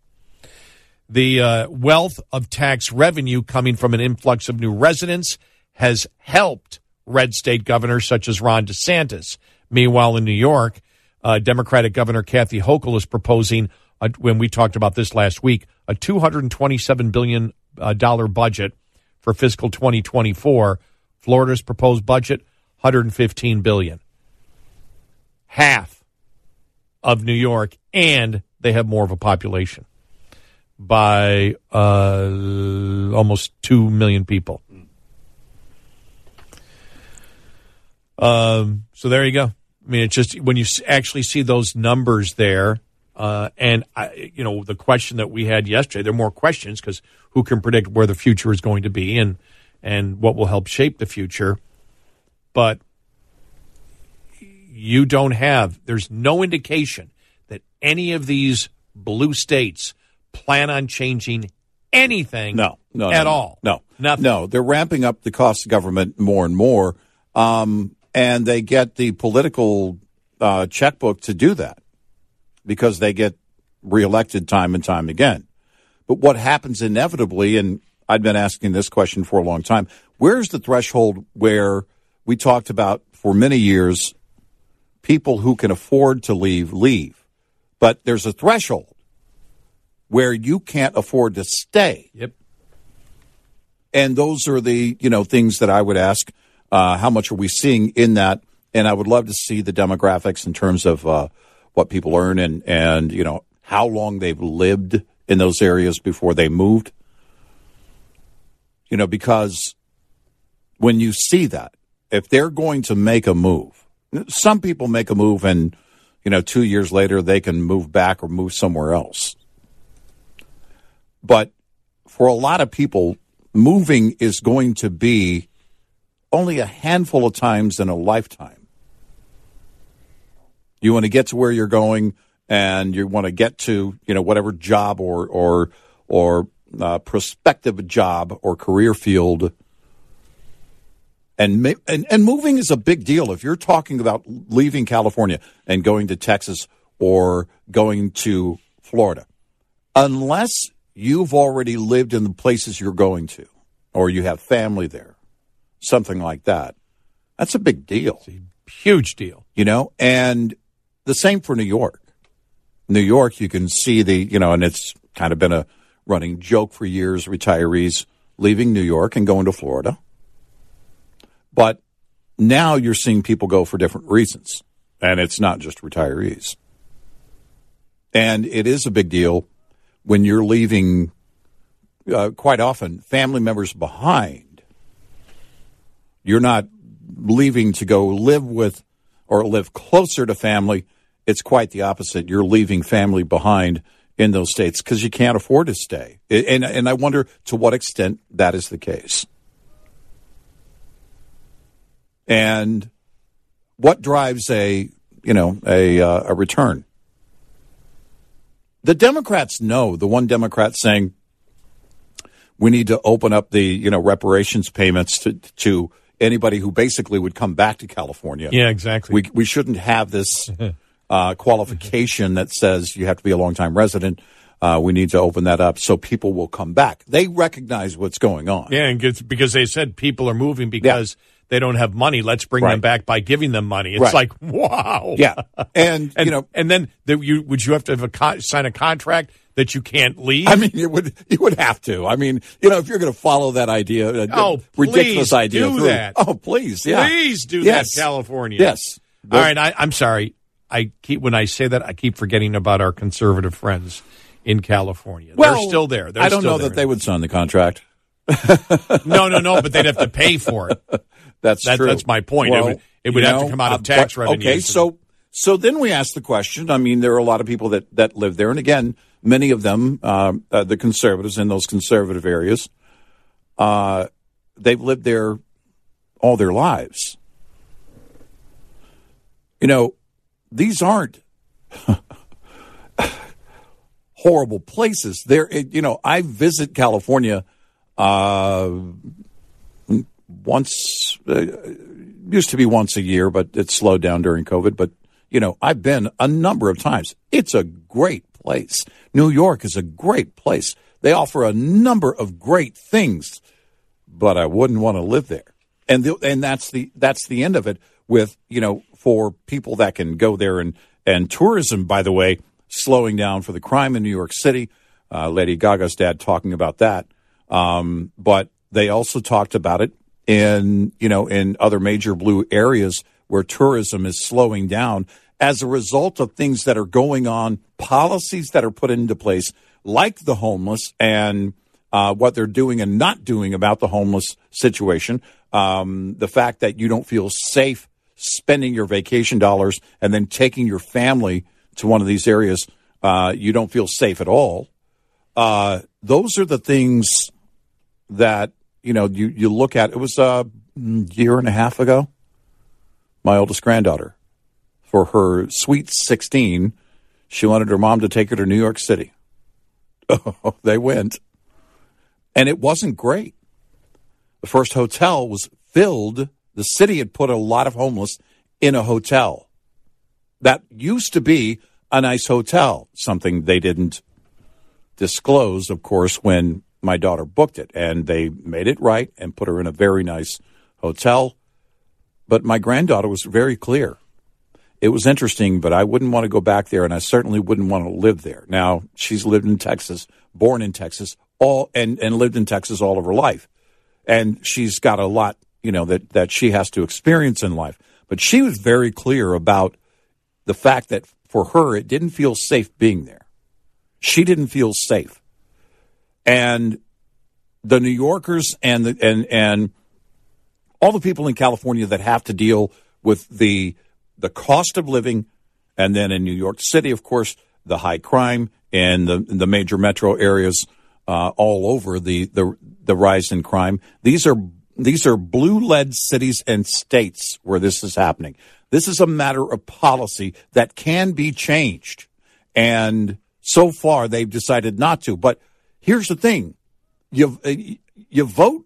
The uh, wealth of tax revenue coming from an influx of new residents has helped red state governors such as Ron DeSantis. Meanwhile, in New York, uh, Democratic Governor Kathy Hochul is proposing, when we talked about this last week, a $227 billion uh, budget for fiscal 2024. Florida's proposed budget, 115 billion. Half of New York, and they have more of a population by uh, almost 2 million people. Um, so there you go. I mean, it's just when you actually see those numbers there, uh, and I, you know, the question that we had yesterday. There are more questions because who can predict where the future is going to be and and what will help shape the future. But you don't have. There's no indication that any of these blue states plan on changing anything. No, no, at no, all. No, Nothing. No, they're ramping up the cost of government more and more, um, and they get the political uh, checkbook to do that because they get reelected time and time again. But what happens inevitably, and I've been asking this question for a long time: Where's the threshold where we talked about for many years? People who can afford to leave leave, but there's a threshold where you can't afford to stay. Yep. And those are the, you know, things that I would ask Uh, how much are we seeing in that? And I would love to see the demographics in terms of uh, what people earn and and you know how long they've lived in those areas before they moved. You know, because when you see that, if they're going to make a move, some people make a move and you know two years later they can move back or move somewhere else. But for a lot of people, moving is going to be only a handful of times in a lifetime. You want to get to where you're going, and you want to get to you know whatever job or or or uh, prospective job or career field. And, and and moving is a big deal. If you're talking about leaving California and going to Texas or going to Florida, unless you've already lived in the places you're going to, or you have family there, something like that. That's a big deal. A huge deal. You know, and the same for New York. New York, you can see the, you know, and it's kind of been a running joke for years retirees leaving New York and going to Florida. But now you're seeing people go for different reasons, and it's not just retirees. And it is a big deal when you're leaving, uh, quite often, family members behind. You're not leaving to go live with or live closer to family. It's quite the opposite. You're leaving family behind in those states because you can't afford to stay. And, and I wonder to what extent that is the case. And what drives a, you know, a, uh, a return? The Democrats know, the one Democrat saying we need to open up the, you know, reparations payments to, to anybody who basically would come back to California. Yeah, exactly. We, we shouldn't have this uh, qualification that says you have to be a longtime resident. Uh, we need to open that up so people will come back. They recognize what's going on. Yeah, and because they said people are moving because they don't have money. Let's bring them back by giving them money. It's Right. like wow. Yeah, and, and you know, and then the, you would you have to have a con- sign a contract that you can't leave? I mean, you would you would have to. I mean, you know, if you're going to follow that idea, uh, Oh, ridiculous please idea, do through- that. Oh, please, yeah, Please do Yes. that, California. Yes. All right, I, I'm sorry. I keep when I say that I keep forgetting about our conservative friends in California. Well, They're still there. They're I don't know that they would sign the contract. no, no, no. But they'd have to pay for it. That's That- true. that's my point. It would- it would have to come out of uh, tax but- revenues. Okay, so so then we ask the question. I mean, there are a lot of people that that live there, and again, many of them, um, uh, the conservatives in those conservative areas, uh, they've lived there all their lives. You know, these aren't horrible places. There, you know, I visit California uh, once. Uh, used to be once a year, but it slowed down during COVID. But you know, I've been a number of times. It's a great place. New York is a great place. They offer a number of great things, but I wouldn't want to live there. And the, and that's the that's the end of it. With you know, for people that can go there and and tourism, by the way, slowing down for the crime in New York City. Uh, Lady Gaga's dad talking about that. Um, but they also talked about it in you know in other major blue areas where tourism is slowing down as a result of things that are going on, policies that are put into place, like the homeless and uh, what they're doing and not doing about the homeless situation. Um, the fact that you don't feel safe spending your vacation dollars and then taking your family to one of these areas, uh, you don't feel safe at all. Uh, those are the things that you know you you look at. It was a year and a half ago. My oldest granddaughter, for her sweet sixteen, she wanted her mom to take her to New York City. Oh, they went, and it wasn't great. The first hotel was filled. The city had put a lot of homeless in a hotel that used to be a nice hotel, something they didn't disclose, of course, when my daughter booked it. And they made it right and put her in a very nice hotel. But my granddaughter was very clear. It was interesting, but I wouldn't want to go back there, and I certainly wouldn't want to live there. Now, she's lived in Texas, born in Texas, all and, and lived in Texas all of her life. And she's got a lot you know that that she has to experience in life. But she was very clear about the fact that for her it didn't feel safe being there. She didn't feel safe, and the New Yorkers and the and and all the people in California that have to deal with the the cost of living, and then in New York City, of course, the high crime and the the major metro areas uh, all over the the the rise in crime. These are these are blue led cities and states where this is happening. This is a matter of policy that can be changed, and so far they've decided not to. But here's the thing: you uh, you vote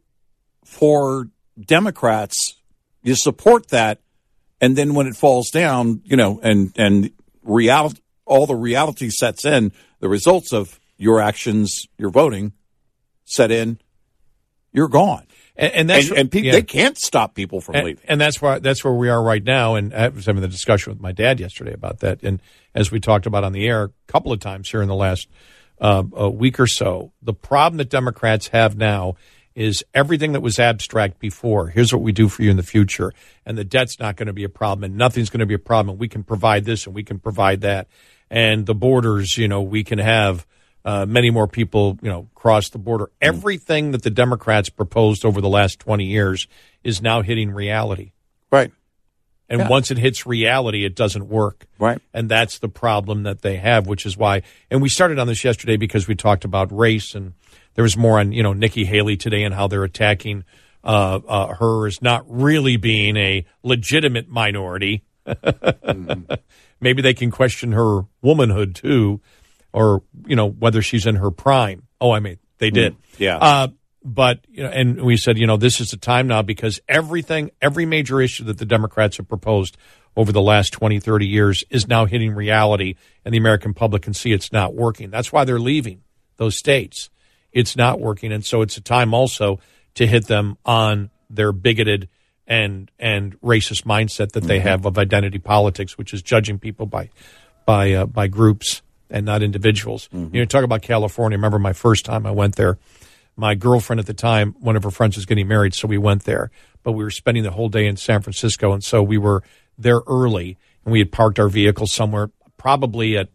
for Democrats, you support that, and then when it falls down, you know, and and reality, all the reality sets in, the results of your actions, your voting, set in, you're gone. And, and that's and, and pe- yeah. they can't stop people from and, leaving. and that's where that's where we are right now. And I was having the discussion with my dad yesterday about that. And as we talked about on the air a couple of times here in the last uh, a week or so, the problem that Democrats have now is everything that was abstract before. Here's what we do for you in the future, and the debt's not going to be a problem, and nothing's going to be a problem. And we can provide this, and we can provide that, and the borders. You know, we can have. Uh, many more people, you know, cross the border. Everything that the Democrats proposed over the last 20 years is now hitting reality. Right. And Yeah. once it hits reality, it doesn't work. Right. And that's the problem that they have, which is why. And we started on this yesterday because we talked about race, and there was more on, you know, Nikki Haley today and how they're attacking uh, uh, her as not really being a legitimate minority. Maybe they can question her womanhood too, or you know whether she's in her prime. Oh, I mean they did. Yeah. Uh, but you know, and we said, you know, this is the time now because everything, every major issue that the Democrats have proposed over the last 20, 30 years is now hitting reality, and the American public can see it's not working. That's why they're leaving those states. It's not working, and so it's a time also to hit them on their bigoted and and racist mindset that they have of identity politics, which is judging people by by uh, by groups and not individuals. You know, talk about California. Remember my first time I went there. My girlfriend at the time, one of her friends was getting married, so we went there. But we were spending the whole day in San Francisco, and so we were there early, and we had parked our vehicle somewhere, probably at,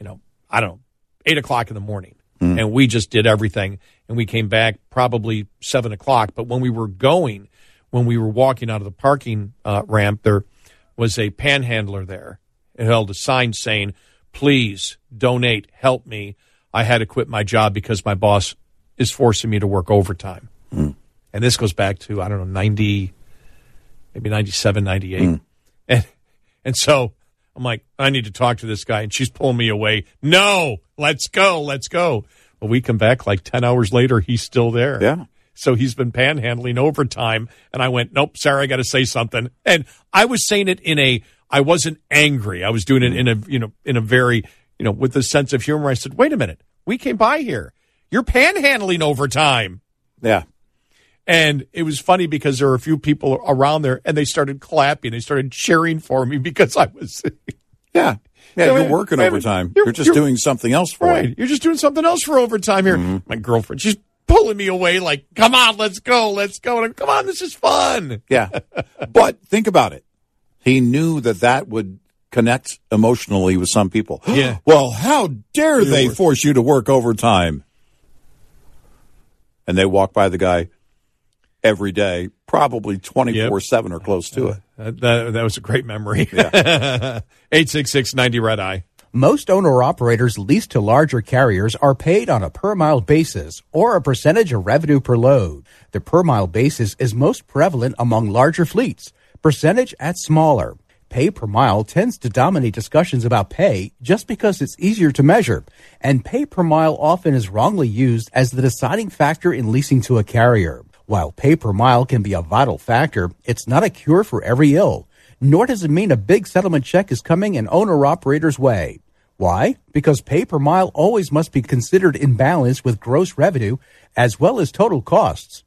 you know, I don't know, eight o'clock in the morning, and we just did everything, and we came back probably seven o'clock. But when we were going, when we were walking out of the parking uh, ramp, there was a panhandler there. It held a sign saying, "Please donate, help me. I had to quit my job because my boss is forcing me to work overtime." Hmm. And this goes back to I don't know ninety, maybe 97, 98. Hmm. and and so I'm like, I need to talk to this guy, and she's pulling me away. No, let's go, let's go. But we come back like ten hours later, he's still there. Yeah. So he's been panhandling overtime, and I went, nope, sorry, I got to say something. And I was saying it in a, I wasn't angry. I was doing it hmm. in a, you know, in a very, you know, with a sense of humor. I said, wait a minute, we came by here. You're panhandling overtime. Yeah. And it was funny because there were a few people around there, and they started clapping. They started cheering for me because I was. Yeah. Yeah, So, you're working overtime. You're- You're, just you're- doing something else for Right. it. You're just doing something else for overtime here. Mm-hmm. My girlfriend, she's pulling me away like, come on, let's go, let's go. And I'm, come on, this is fun. Yeah. but think about it. He knew that that would connect emotionally with some people. Yeah. Well, how dare they force you to work overtime? And they walk by the guy every day, probably 24 7 or close to uh, it. That, that, that was a great memory. 866 90 Red Eye. Most owner operators leased to larger carriers are paid on a per mile basis or a percentage of revenue per load. The per mile basis is most prevalent among larger fleets, percentage at smaller. Pay per mile tends to dominate discussions about pay just because it's easier to measure, and pay per mile often is wrongly used as the deciding factor in leasing to a carrier. While pay per mile can be a vital factor, it's not a cure for every ill, nor does it mean a big settlement check is coming an owner operator's way. Why? Because pay per mile always must be considered in balance with gross revenue as well as total costs.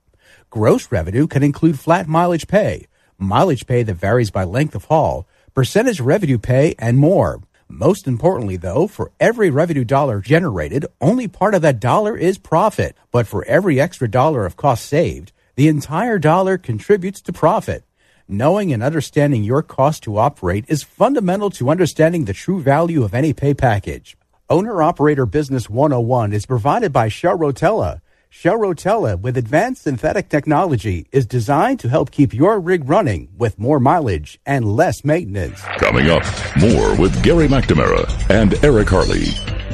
Gross revenue can include flat mileage pay, mileage pay that varies by length of haul, percentage revenue pay, and more. Most importantly, though, for every revenue dollar generated, only part of that dollar is profit. But for every extra dollar of cost saved, The entire dollar contributes to profit. Knowing and understanding your cost to operate is fundamental to understanding the true value of any pay package. Owner Operator Business 101 is provided by Shell Rotella. Shell Rotella with advanced synthetic technology is designed to help keep your rig running with more mileage and less maintenance. Coming up, more with Gary McNamara and Eric Harley.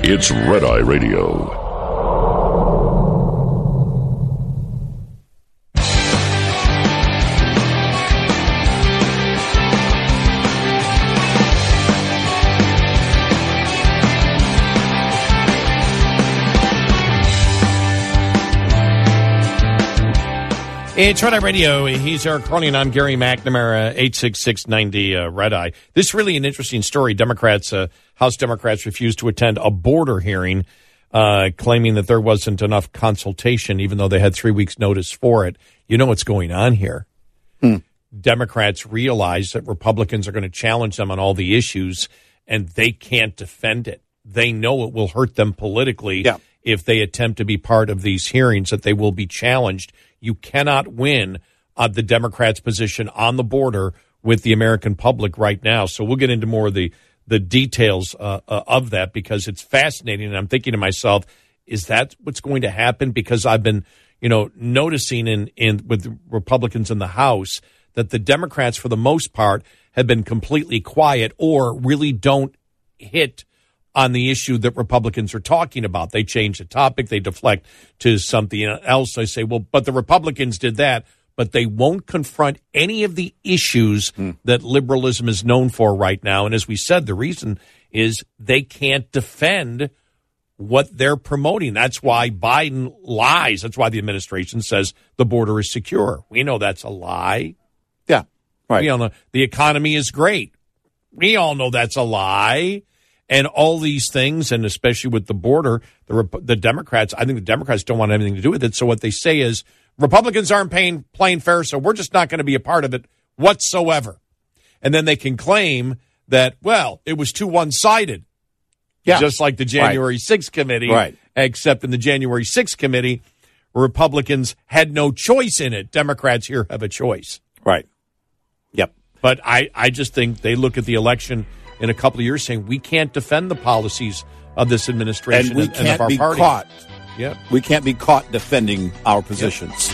It's Red Eye Radio. It's Red Eye Radio. He's Eric and I'm Gary McNamara, 86690 uh, Red Eye. This is really an interesting story. Democrats, uh, House Democrats refused to attend a border hearing, uh, claiming that there wasn't enough consultation, even though they had three weeks' notice for it. You know what's going on here. Hmm. Democrats realize that Republicans are going to challenge them on all the issues, and they can't defend it. They know it will hurt them politically Yeah. if they attempt to be part of these hearings, that they will be challenged. You cannot win uh, the Democrats' position on the border with the American public right now. So we'll get into more of the the details uh, uh, of that because it's fascinating. And I'm thinking to myself, is that what's going to happen? Because I've been, you know, noticing in in with Republicans in the House that the Democrats, for the most part, have been completely quiet or really don't hit on the issue that Republicans are talking about. They change the topic, they deflect to something else. They say, well, but the Republicans did that, but they won't confront any of the issues hmm. that liberalism is known for right now. And as we said, the reason is they can't defend what they're promoting. That's why Biden lies. That's why the administration says the border is secure. We know that's a lie. Yeah, right. We all know the economy is great. We all know that's a lie. And all these things, and especially with the border, the the Democrats, I think the Democrats don't want anything to do with it. So what they say is Republicans aren't paying playing fair, so we're just not going to be a part of it whatsoever. And then they can claim that well, it was too one sided. Yeah. just like the January 6th committee. Right. Except in the January 6th committee, Republicans had no choice in it. Democrats here have a choice. Right. Yep. But I, I just think they look at the election in a couple of years saying we can't defend the policies of this administration And we and, can't our be party. caught. Yep. We can't be caught defending our positions.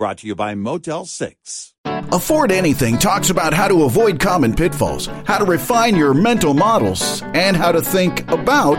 Brought to you by Motel 6. Afford Anything talks about how to avoid common pitfalls, how to refine your mental models, and how to think about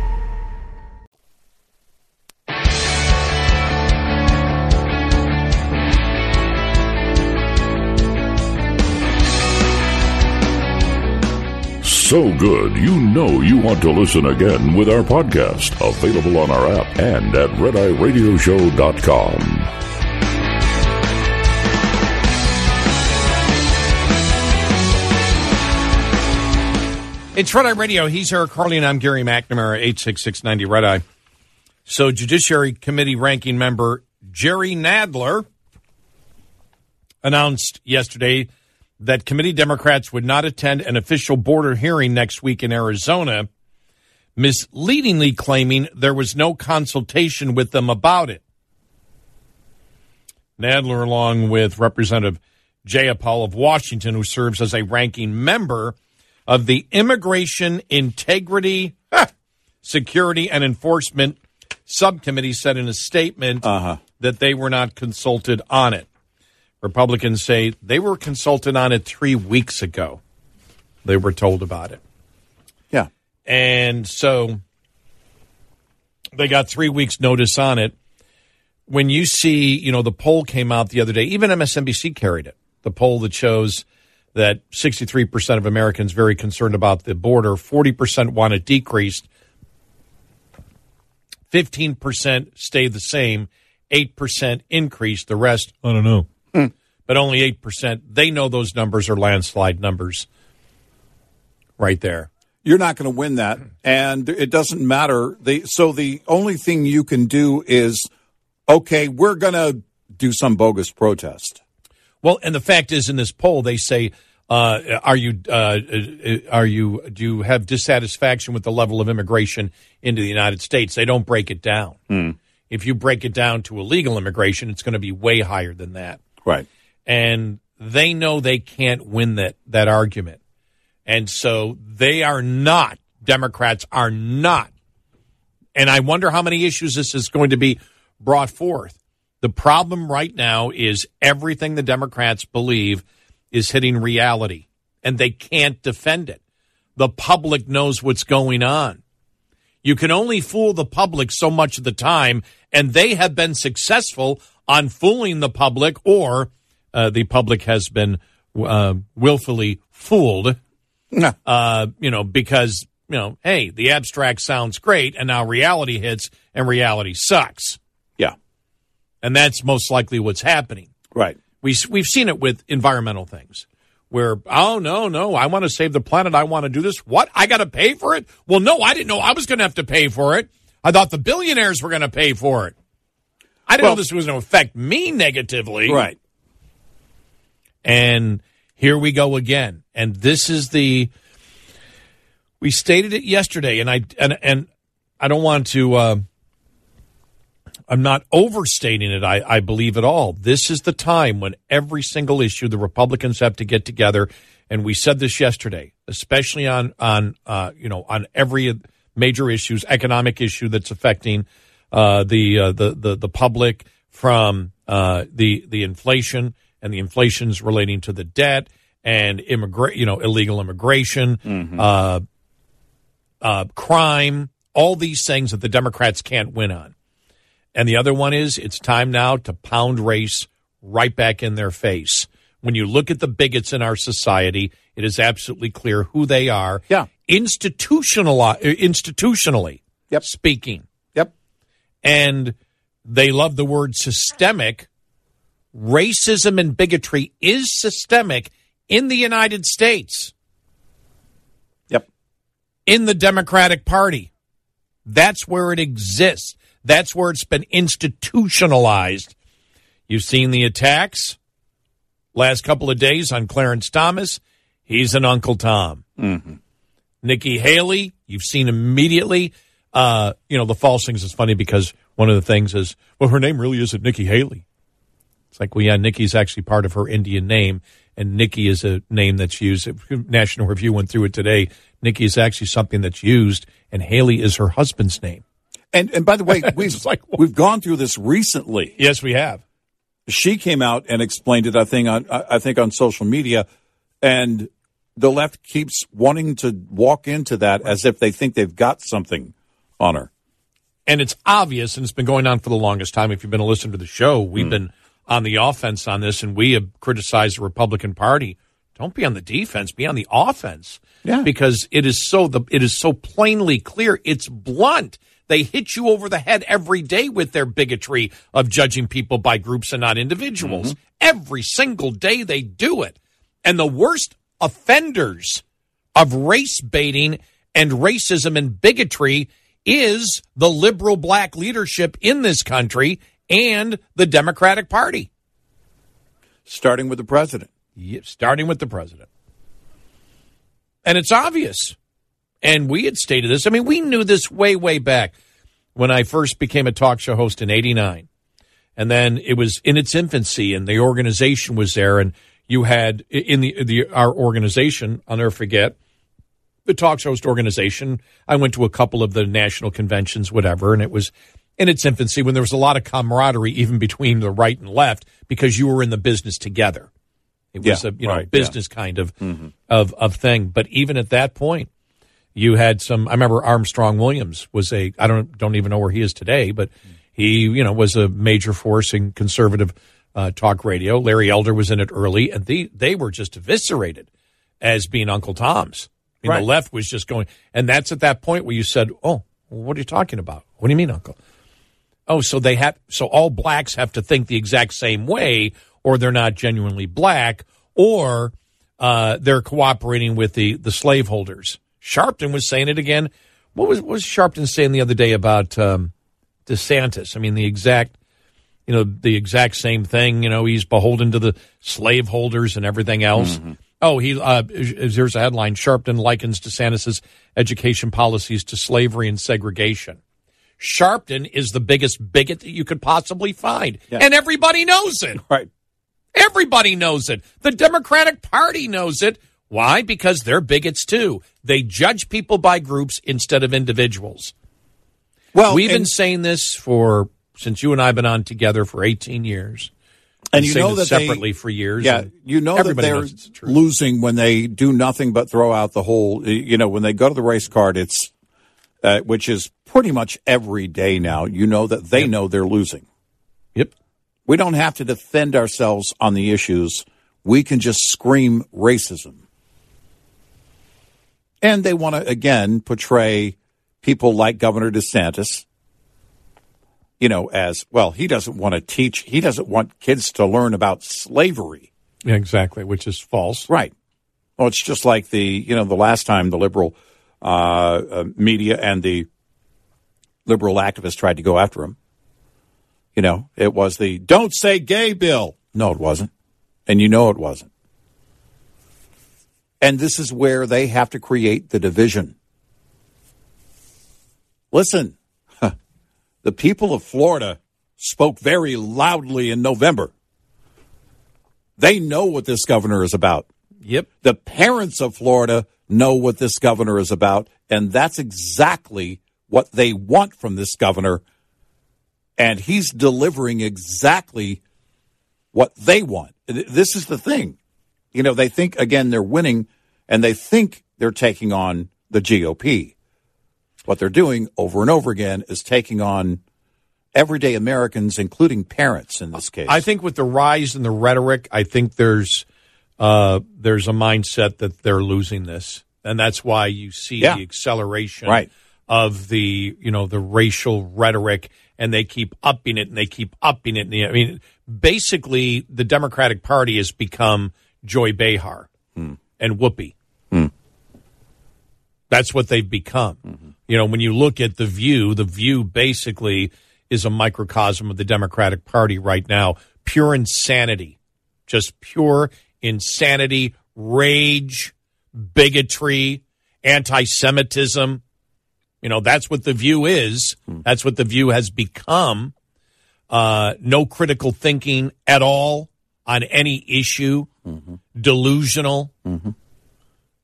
So good, you know you want to listen again with our podcast, available on our app and at redeyeradioshow.com. It's Red Eye Radio. He's Eric Harley, and I'm Gary McNamara, 86690 Red Eye. So, Judiciary Committee ranking member Jerry Nadler announced yesterday that committee Democrats would not attend an official border hearing next week in Arizona, misleadingly claiming there was no consultation with them about it. Nadler, along with Representative Jayapal of Washington, who serves as a ranking member of the Immigration Integrity, Security, and Enforcement Subcommittee, said in a statement uh-huh. that they were not consulted on it. Republicans say they were consulted on it three weeks ago. They were told about it. Yeah. And so they got three weeks' notice on it. When you see, you know, the poll came out the other day, even MSNBC carried it. The poll that shows that 63% of Americans very concerned about the border, 40% want it decreased, 15% stay the same, 8% increase, the rest, I don't know. But only 8%. They know those numbers are landslide numbers right there. You're not going to win that, and it doesn't matter. The, so the only thing you can do is, okay, we're going to do some bogus protest. Well, and the fact is, in this poll, they say, uh, "Are you uh, are you do you have dissatisfaction with the level of immigration into the United States?" They don't break it down. Hmm. If you break it down to illegal immigration, it's going to be way higher than that. Right. And they know they can't win that that argument, and so they are not. Democrats are not. And I wonder how many issues this is going to be brought forth. The problem right now is everything the Democrats believe is hitting reality, and they can't defend it. The public knows what's going on. You can only fool the public so much of the time, and they have been successful on fooling the public, or uh, the public has been uh, willfully fooled. Uh, you know, because you know, hey, the abstract sounds great, and now reality hits, and reality sucks. Yeah. And that's most likely what's happening. Right. We, we've seen it with environmental things where, oh, no, no, I want to save the planet. I want to do this. What? I got to pay for it? Well, no, I didn't know I was going to have to pay for it. I thought the billionaires were going to pay for it. I didn't Well- know this was going to affect me negatively. Right. And here we go again. And this is the we stated it yesterday and I and and I don't want to uh, I'm not overstating it, I, I believe at all. This is the time when every single issue the Republicans have to get together and we said this yesterday, especially on on uh, you know on every major issues, economic issue that's affecting uh, the, uh, the the the public from uh, the the inflation and the inflation's relating to the debt and immigrate, you know, illegal immigration, uh, uh, crime, all these things that the Democrats can't win on. And the other one is it's time now to pound race right back in their face. When you look at the bigots in our society, it is absolutely clear who they are. Yeah. Institutional, institutionally Yep. speaking. Yep. And they love the word systemic. Racism and bigotry is systemic in the United States. Yep. In the Democratic Party. That's where it exists. That's where it's been institutionalized. You've seen the attacks last couple of days on Clarence Thomas. He's an Uncle Tom. Mm-hmm. Nikki Haley, you've seen immediately. Uh, you know, the false things is funny because one of the things is, well, her name really isn't Nikki Haley. It's like, well, yeah, Nikki's actually part of her Indian name, and Nikki is a name that's used. National Review went through it today. Nikki is actually something that's used, and Haley is her husband's name. And and by the way, we've like, we've gone through this recently. Yes, we have. She came out and explained it. I think on I I think on social media, and the left keeps wanting to walk into that as if they think they've got something on her. and it's obvious, and it's been going on for the longest time. If you've been a listener to the show, we've hmm. been on the offense on this, and we have criticized the Republican Party. Don't be on the defense; be on the offense. Yeah. because it is so the it is so plainly clear. It's blunt. They hit you over the head every day with their bigotry of judging people by groups and not individuals. Mm-hmm. Every single day they do it, and the worst offenders of race baiting and racism and bigotry is the liberal black leadership in this country and the Democratic Party. Starting with the president. Yep, starting with the president. And it's obvious. And we had stated this. I mean, we knew this way, way back when I first became a talk show host in 89. And then it was in its infancy and the organization was there. And you had in the, the our organization, I'll never forget, the talk show host organization. I went to a couple of the national conventions, whatever, and it was in its infancy when there was a lot of camaraderie even between the right and left because you were in the business together. It was Yeah, a you know right, business kind of of of thing. But even at that point, you had some. I remember Armstrong Williams was a. I don't don't even know where he is today, but he you know was a major force in conservative uh, talk radio. Larry Elder was in it early, and they they were just eviscerated as being Uncle Toms. I mean, Right. The left was just going, and that's at that point where you said, "Oh, what are you talking about? What do you mean, Uncle?" Oh, so they have so all blacks have to think the exact same way, or they're not genuinely black, or uh, they're cooperating with the the slaveholders. Sharpton was saying it again. What was what was Sharpton saying the other day about um, DeSantis? I mean, the exact you know the exact same thing. You know, he's beholden to the slaveholders and everything else. Oh, he uh, here's a headline: Sharpton likens DeSantis's education policies to slavery and segregation. Sharpton is the biggest bigot that you could possibly find, and everybody knows it. Right. Everybody knows it. The Democratic Party knows it. Why? Because they're bigots too. They judge people by groups instead of individuals. Well, we've been saying this for since you and I have been on together for 18 years, And you know that they- separately for years. Yeah, you know that they're knows it's the truth. losing when they do nothing but throw out the whole. You know, when they go to the race card, it's uh, which is pretty much every day now. You know that they know they're losing. Yep. We don't have to defend ourselves on the issues. We can just scream racism. And they want to again portray people like Governor DeSantis, you know, as well. He doesn't want to teach. He doesn't want kids to learn about slavery. Exactly, which is false. Right. Well, it's just like the you know the last time the liberal uh, uh, media and the liberal activists tried to go after him. You know, it was the "Don't say gay" bill. No, it wasn't, and you know it wasn't. And this is where they have to create the division. Listen, the people of Florida spoke very loudly in November. They know what this governor is about. Yep. The parents of Florida know what this governor is about, and that's exactly what they want from this governor. And he's delivering exactly what they want. This is the thing. You know, they think, again, they're winning, and they think they're taking on the GOP. What they're doing over and over again is taking on everyday Americans, including parents in this case. I think with the rise in the rhetoric, I think there's uh, there's a mindset that they're losing this, and that's why you see Yeah. the acceleration Right. of the you know the racial rhetoric, and they keep upping it and they keep upping it. And the, I mean, basically, the Democratic Party has become Joy Behar hmm. and Whoopi. Hmm. That's what they've become. Mm-hmm. You know, when you look at the view, the view basically is a microcosm of the Democratic Party right now. Pure insanity, just pure insanity, rage, bigotry, anti Semitism. You know, that's what the view is. Hmm. That's what the view has become. Uh, no critical thinking at all on any issue, mm-hmm. delusional. Mm-hmm.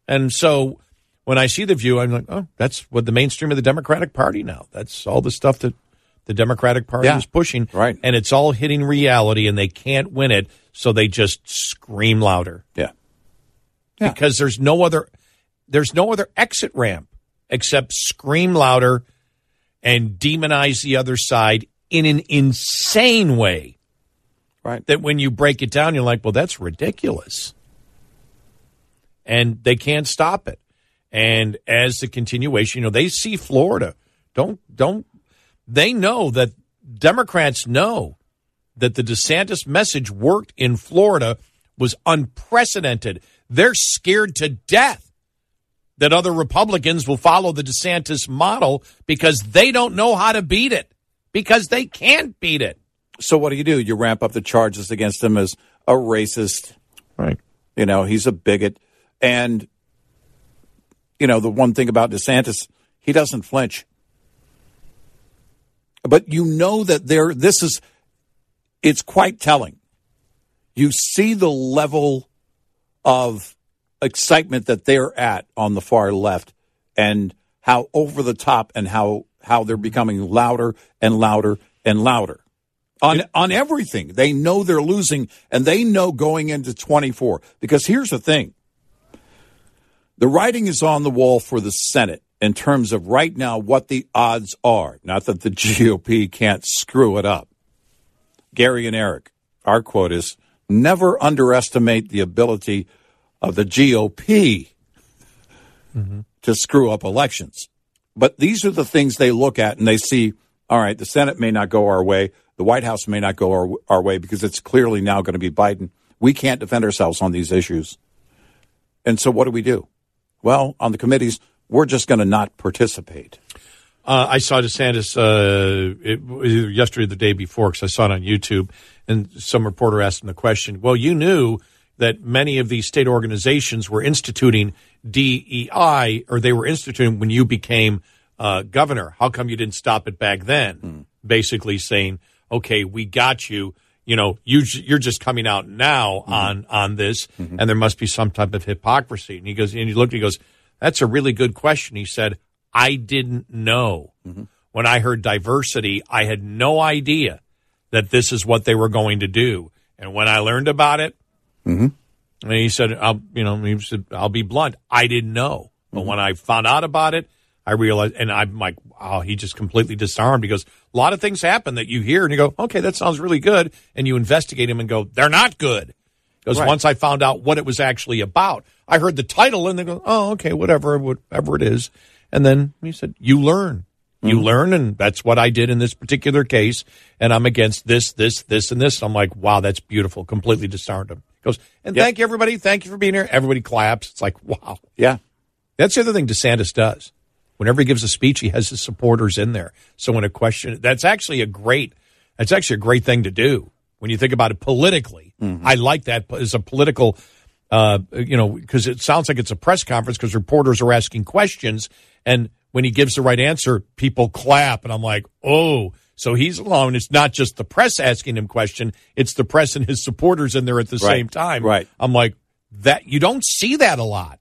And so when I see the view, I'm like, oh, that's what the mainstream of the Democratic Party now. That's all the stuff that the Democratic Party Yeah. is pushing. Right. And it's all hitting reality and they can't win it. So they just scream louder. Yeah. Because there's no other, there's no other exit ramp except scream louder and demonize the other side in an insane way. Right. That when you break it down, you're like, well, that's ridiculous. And they can't stop it. And as the continuation, you know, they see Florida. Don't, don't, they know that Democrats know that the DeSantis message worked in Florida was unprecedented. They're scared to death that other Republicans will follow the DeSantis model because they don't know how to beat it because they can't beat it. So what do you do? You ramp up the charges against him as a racist. Right. You know, he's a bigot. And, you know, the one thing about DeSantis, he doesn't flinch. But you know that there, this is, it's quite telling. You see the level of excitement that they're at on the far left and how over the top and how, how they're becoming louder and louder and louder on on everything. They know they're losing, and they know going into 24. Because here's the thing: the writing is on the wall for the Senate in terms of right now what the odds are. Not that the GOP can't screw it up. Gary and Eric, our quote is: never underestimate the ability of the GOP mm-hmm. to screw up elections. But these are the things they look at and they see. All right, the Senate may not go our way the White House may not go our, our way because it's clearly now going to be Biden. We can't defend ourselves on these issues. And so what do we do? Well, on the committees, we're just going to not participate. Uh, I saw DeSantis uh, it, yesterday, the day before, because I saw it on YouTube, and some reporter asked him the question. Well, you knew that many of these state organizations were instituting DEI, or they were instituting when you became uh, governor. How come you didn't stop it back then? Mm. Basically saying, okay, we got you. You know, you you're just coming out now mm-hmm. on on this, mm-hmm. and there must be some type of hypocrisy. And he goes, and he looked, he goes, that's a really good question. He said, I didn't know mm-hmm. when I heard diversity, I had no idea that this is what they were going to do. And when I learned about it, mm-hmm. and he said, I'll, you know, he said, I'll be blunt, I didn't know. But mm-hmm. when I found out about it, I realized, and I'm like, wow, he just completely disarmed. He goes, a lot of things happen that you hear and you go, okay, that sounds really good. And you investigate them and go, they're not good. Because right. once I found out what it was actually about, I heard the title and they go, oh, okay, whatever, whatever it is. And then he said, you learn. You mm-hmm. learn, and that's what I did in this particular case. And I'm against this, this, this, and this. I'm like, wow, that's beautiful. Completely disarmed him. He goes, and yep. thank you, everybody. Thank you for being here. Everybody claps. It's like, wow. Yeah. That's the other thing DeSantis does. Whenever he gives a speech, he has his supporters in there. So when a question, that's actually a great, that's actually a great thing to do when you think about it politically. Mm-hmm. I like that as a political, uh, you know, because it sounds like it's a press conference because reporters are asking questions, and when he gives the right answer, people clap, and I'm like, oh. So he's alone. It's not just the press asking him question; it's the press and his supporters in there at the right. same time. Right. I'm like that. You don't see that a lot.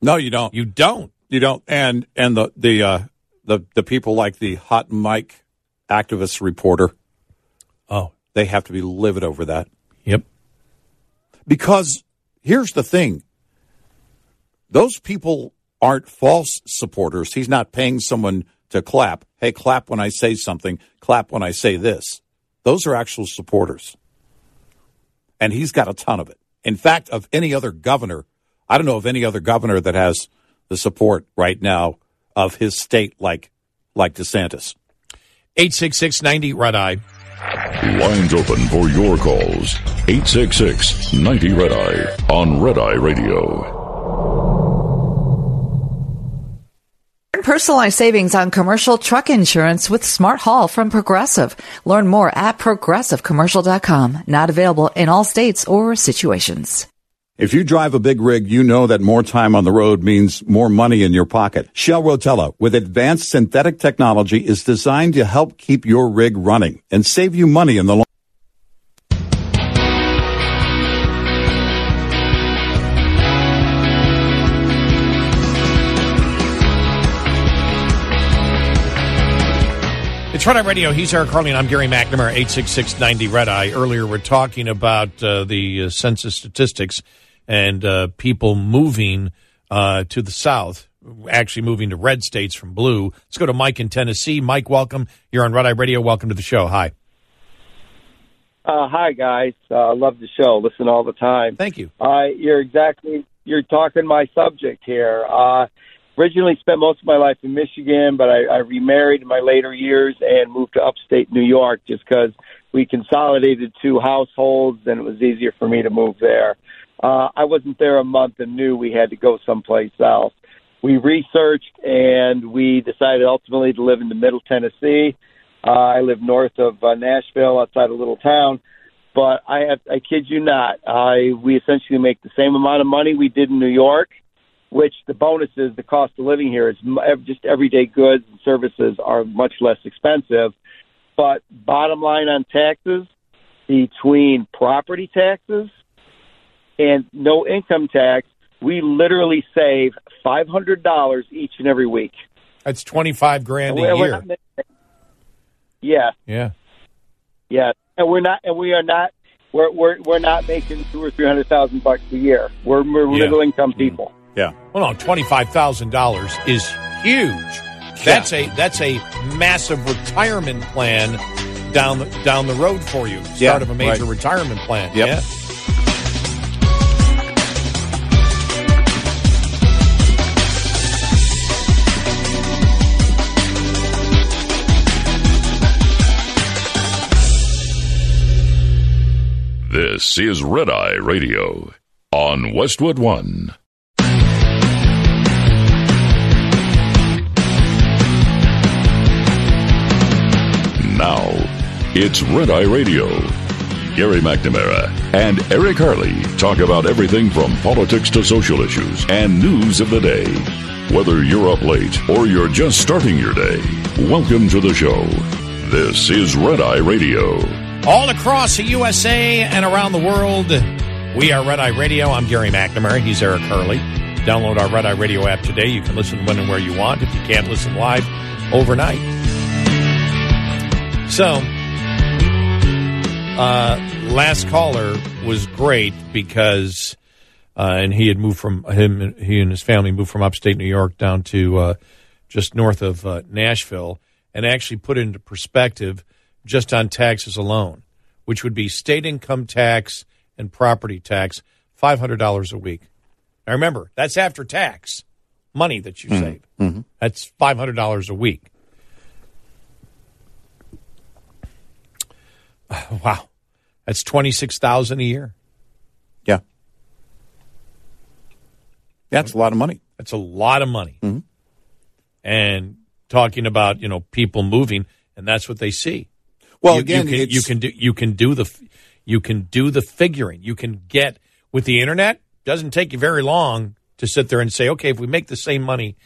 No, you don't. You don't. You don't, and and the the uh, the the people like the hot mic activist reporter. Oh, they have to be livid over that. Yep. Because here's the thing: those people aren't false supporters. He's not paying someone to clap. Hey, clap when I say something. Clap when I say this. Those are actual supporters, and he's got a ton of it. In fact, of any other governor, I don't know of any other governor that has the support right now of his state like like DeSantis. 866 90 Red Eye. Lines open for your calls. 866 90 Red Eye on Red Eye Radio. Personalized savings on commercial truck insurance with Smart Haul from Progressive. Learn more at progressivecommercial.com. Not available in all states or situations. If you drive a big rig, you know that more time on the road means more money in your pocket. Shell Rotella, with advanced synthetic technology, is designed to help keep your rig running and save you money in the long It's Red Eye Radio. He's Eric Harley, and I'm Gary McNamara, 86690 Red Eye. Earlier, we're talking about uh, the uh, census statistics and uh, people moving uh, to the south, actually moving to red states from blue. Let's go to Mike in Tennessee. Mike, welcome. You're on Red Eye Radio. Welcome to the show. Hi. Uh, hi, guys. I love the show. Listen all the time. Thank you. you're exactly, you're talking my subject here originally spent most of my life in Michigan, but I, I remarried in my later years and moved to upstate New York just because we consolidated two households and it was easier for me to move there. Uh, I wasn't there a month and knew we had to go someplace else. we researched and we decided ultimately to live in the Middle Tennessee. Uh, I live north of uh, Nashville, outside a little town. But I have, I kid you not, I we essentially make the same amount of money we did in New York, which the bonus is the cost of living here is just everyday goods and services are much less expensive. But bottom line on taxes, between property taxes and no income tax, we literally save five hundred dollars each and every week. That's twenty five grand a And we're- we're year. Yeah, Yeah. yeah, and we're not, and we are not, we're we're we're not making two or three hundred thousand bucks a year. We're we're Yeah. middle income mm. people. Yeah. Well, no, twenty five thousand dollars is huge. That's a that's a massive retirement plan down the, down the road for you. Start Yeah, of a major right. retirement plan. Yep. Yeah. This is Red Eye Radio on Westwood One. Now, it's Red Eye Radio. Gary McNamara and Eric Harley talk about everything from politics to social issues and news of the day. Whether you're up late or you're just starting your day, welcome to the show. This is Red Eye Radio. All across the USA and around the world, we are Red Eye Radio. I'm Gary McNamara. He's Eric Harley. Download our Red Eye Radio app today. You can listen when and where you want if you can't listen live overnight. So, uh, last caller was great because, uh, and he had moved from him, he and his family moved from upstate New York down to uh, just north of uh, Nashville, and actually put into perspective just on taxes alone, which would be state income tax and property tax, five hundred dollars a week. Now remember, that's after tax money that you save. That's five hundred dollars a week. Wow, that's twenty six thousand a year. Yeah. That's a lot of money. That's a lot of money. Mm-hmm. And talking about you know people moving, and that's what they see. Well, You- again, you can, you can do you can do the you can do the figuring. You can get with the internet. Doesn't take you very long to sit there and say, okay, if we make the same money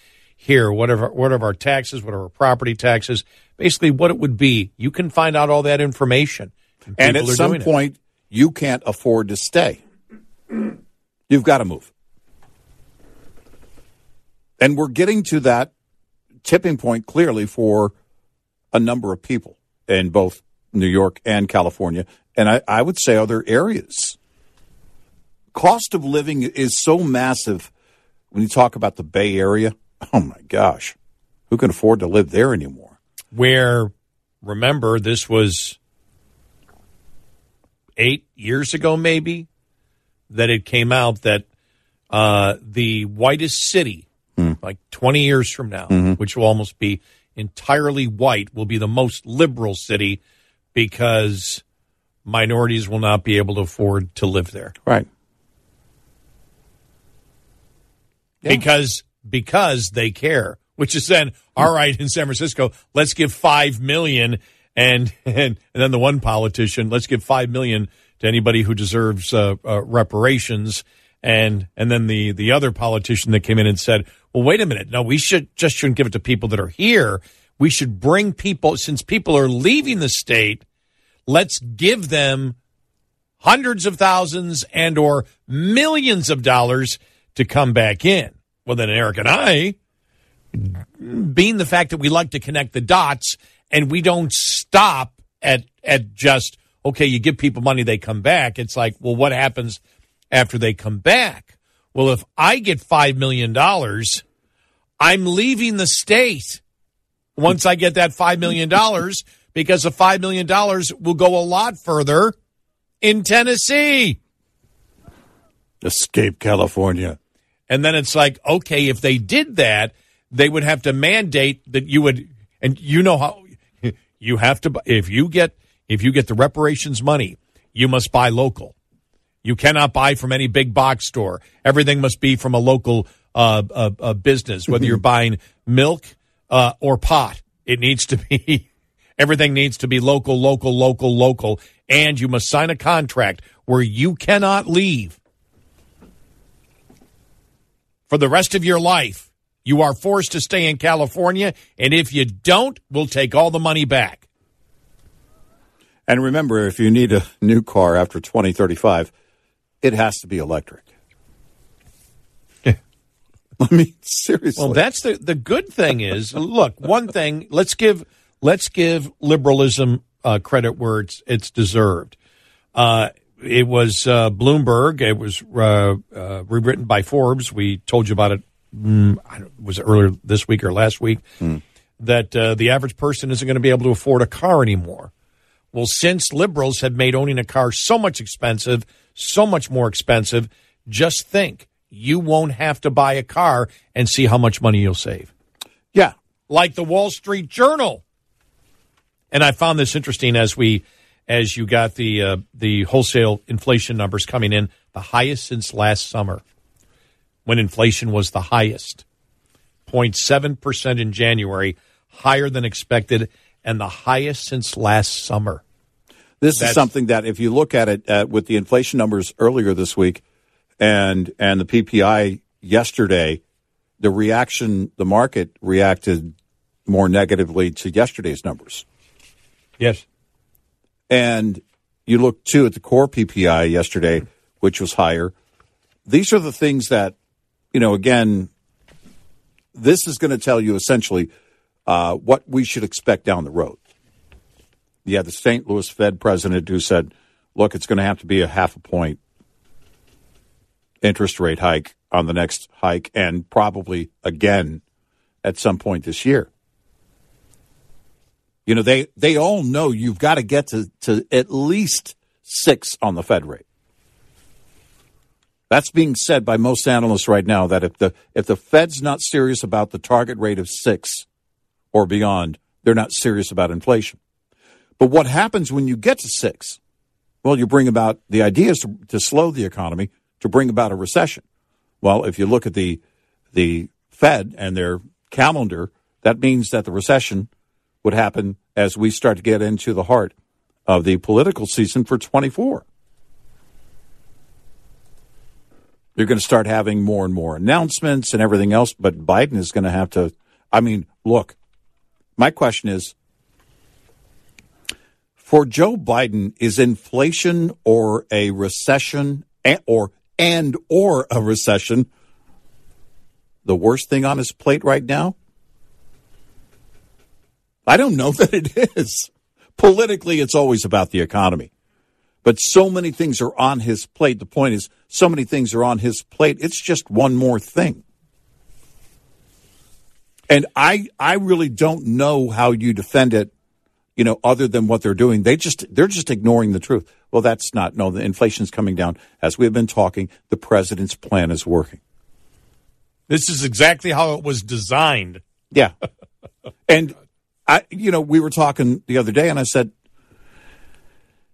here, whatever what are our taxes, what are our property taxes, basically what it would be. You can find out all that information. And at some doing it. point, you can't afford to stay. You've got to move. And we're getting to that tipping point clearly for a number of people in both New York and California, and I, I would say other areas. Cost of living is so massive when you talk about the Bay Area. Oh my gosh, who can afford to live there anymore? where remember this was eight years ago maybe that it came out that uh, the whitest city like 20 years from now which will almost be entirely white will be the most liberal city because minorities will not be able to afford to live there Right. because because they care. Which is then all right in San Francisco. Let's give five million, and and and then the one politician, let's give five million to anybody who deserves uh, uh, reparations, and and then the the other politician that came in and said, well, wait a minute, no, we should just shouldn't give it to people that are here. We should bring people since people are leaving the state. Let's give them hundreds of thousands and or millions of dollars to come back in. Well, then Eric and I, being the fact that we like to connect the dots and we don't stop at at just okay, you give people money, they come back. It's like, well, what happens after they come back? Well, if I get five million dollars, I'm leaving the state once I get that five million dollars because the five million dollars will go a lot further in Tennessee. Escape California. And then it's like, okay, if they did that, they would have to mandate that you would, and you know how you have to, if you get, if you get the reparations money, you must buy local. You cannot buy from any big box store. Everything must be from a local uh, uh, uh, business, whether you're buying milk uh, or pot. It needs to be, everything needs to be local, local, local, local. And you must sign a contract where you cannot leave for the rest of your life. You are forced to stay in California, and if you don't, we'll take all the money back. And remember, if you need a new car after 2035, it has to be electric. I mean, seriously. Well, that's the the good thing is, look, one thing. Let's give let's give liberalism uh, credit where it's it's deserved. Uh, it was uh, Bloomberg. It was uh, uh, rewritten by Forbes. We told you about it. Mm, was it earlier this week or last week? Hmm. That uh, the average person isn't going to be able to afford a car anymore. Well, since liberals have made owning a car so much expensive, so much more expensive, just think you won't have to buy a car and see how much money you'll save. Yeah. Like the Wall Street Journal. And I found this interesting as we as you got the uh, the wholesale inflation numbers coming in, the highest since last summer, when inflation was the highest, 0.7 percent in January, higher than expected, and the highest since last summer. This That's- is something that, if you look at it uh, with the inflation numbers earlier this week, and and the PPI yesterday, the reaction, the market reacted more negatively to yesterday's numbers. Yes. And you look too at the core PPI yesterday, which was higher. These are the things that, you know, again, this is going to tell you essentially uh, what we should expect down the road. Yeah, the St. Louis Fed president who said, look, it's going to have to be a half a point interest rate hike on the next hike and probably again at some point this year. You know, they, they all know you've got to get to, to at least six on the Fed rate. That's being said by most analysts right now that if the if the Fed's not serious about the target rate of six or beyond, they're not serious about inflation. But what happens when you get to six? Well, you bring about the idea is to, to slow the economy to bring about a recession. Well, if you look at the the Fed and their calendar, that means that the recession would happen as we start to get into the heart of the political season for 24. You're going to start having more and more announcements and everything else, but Biden is going to have to. I mean, look, my question is for Joe Biden, is inflation or a recession and, or and or a recession the worst thing on his plate right now? I don't know that it is. Politically, it's always about the economy. But so many things are on his plate. The point is, so many things are on his plate. It's just one more thing. And I, I really don't know how you defend it, you know, other than what they're doing. They just, they're just ignoring the truth. Well, that's not, no, the inflation's coming down. As we've been talking, the president's plan is working. This is exactly how it was designed. Yeah. and I, you know, we were talking the other day and I said,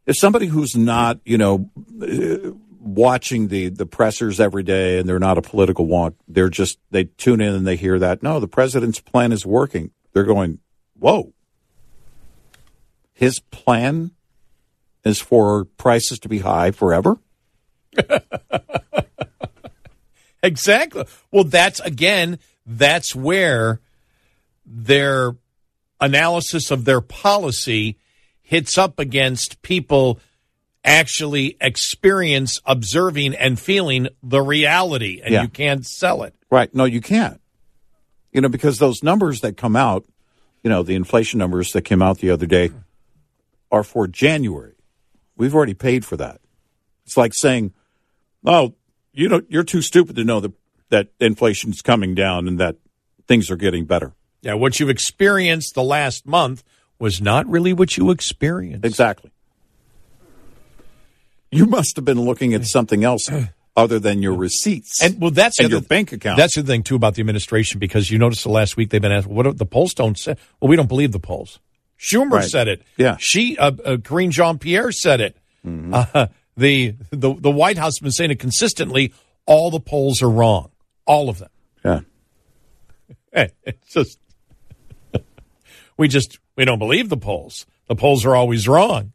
if somebody who's not, you know, uh, watching the, the pressers every day and they're not a political wonk, they're just, they tune in and they hear that, no, the president's plan is working. They're going, whoa. His plan is for prices to be high forever? Exactly. Well, that's again, that's where their analysis of their policy hits up against people actually experience observing and feeling the reality and Yeah. you can't sell it. Right. No, you can't. You know, because those numbers that come out, you know, the inflation numbers that came out the other day are for January. We've already paid for that. It's like saying, "Oh, you know, you're too stupid to know that that inflation's coming down and that things are getting better." Yeah, what you've experienced the last month was not really what you experienced. Exactly. You must have been looking at something else other than your receipts And well, that's and your other- bank account. That's the thing too about the administration because you notice the last week they've been asked, "What are, the polls don't say?" Well, we don't believe the polls. Schumer Right. said it. Yeah. She, uh, uh, Karine Jean Pierre said it. Mm-hmm. Uh, the the the White House has been saying it consistently. All the polls are wrong, all of them. Yeah. Hey, it's just we just we don't believe the polls. The polls are always wrong,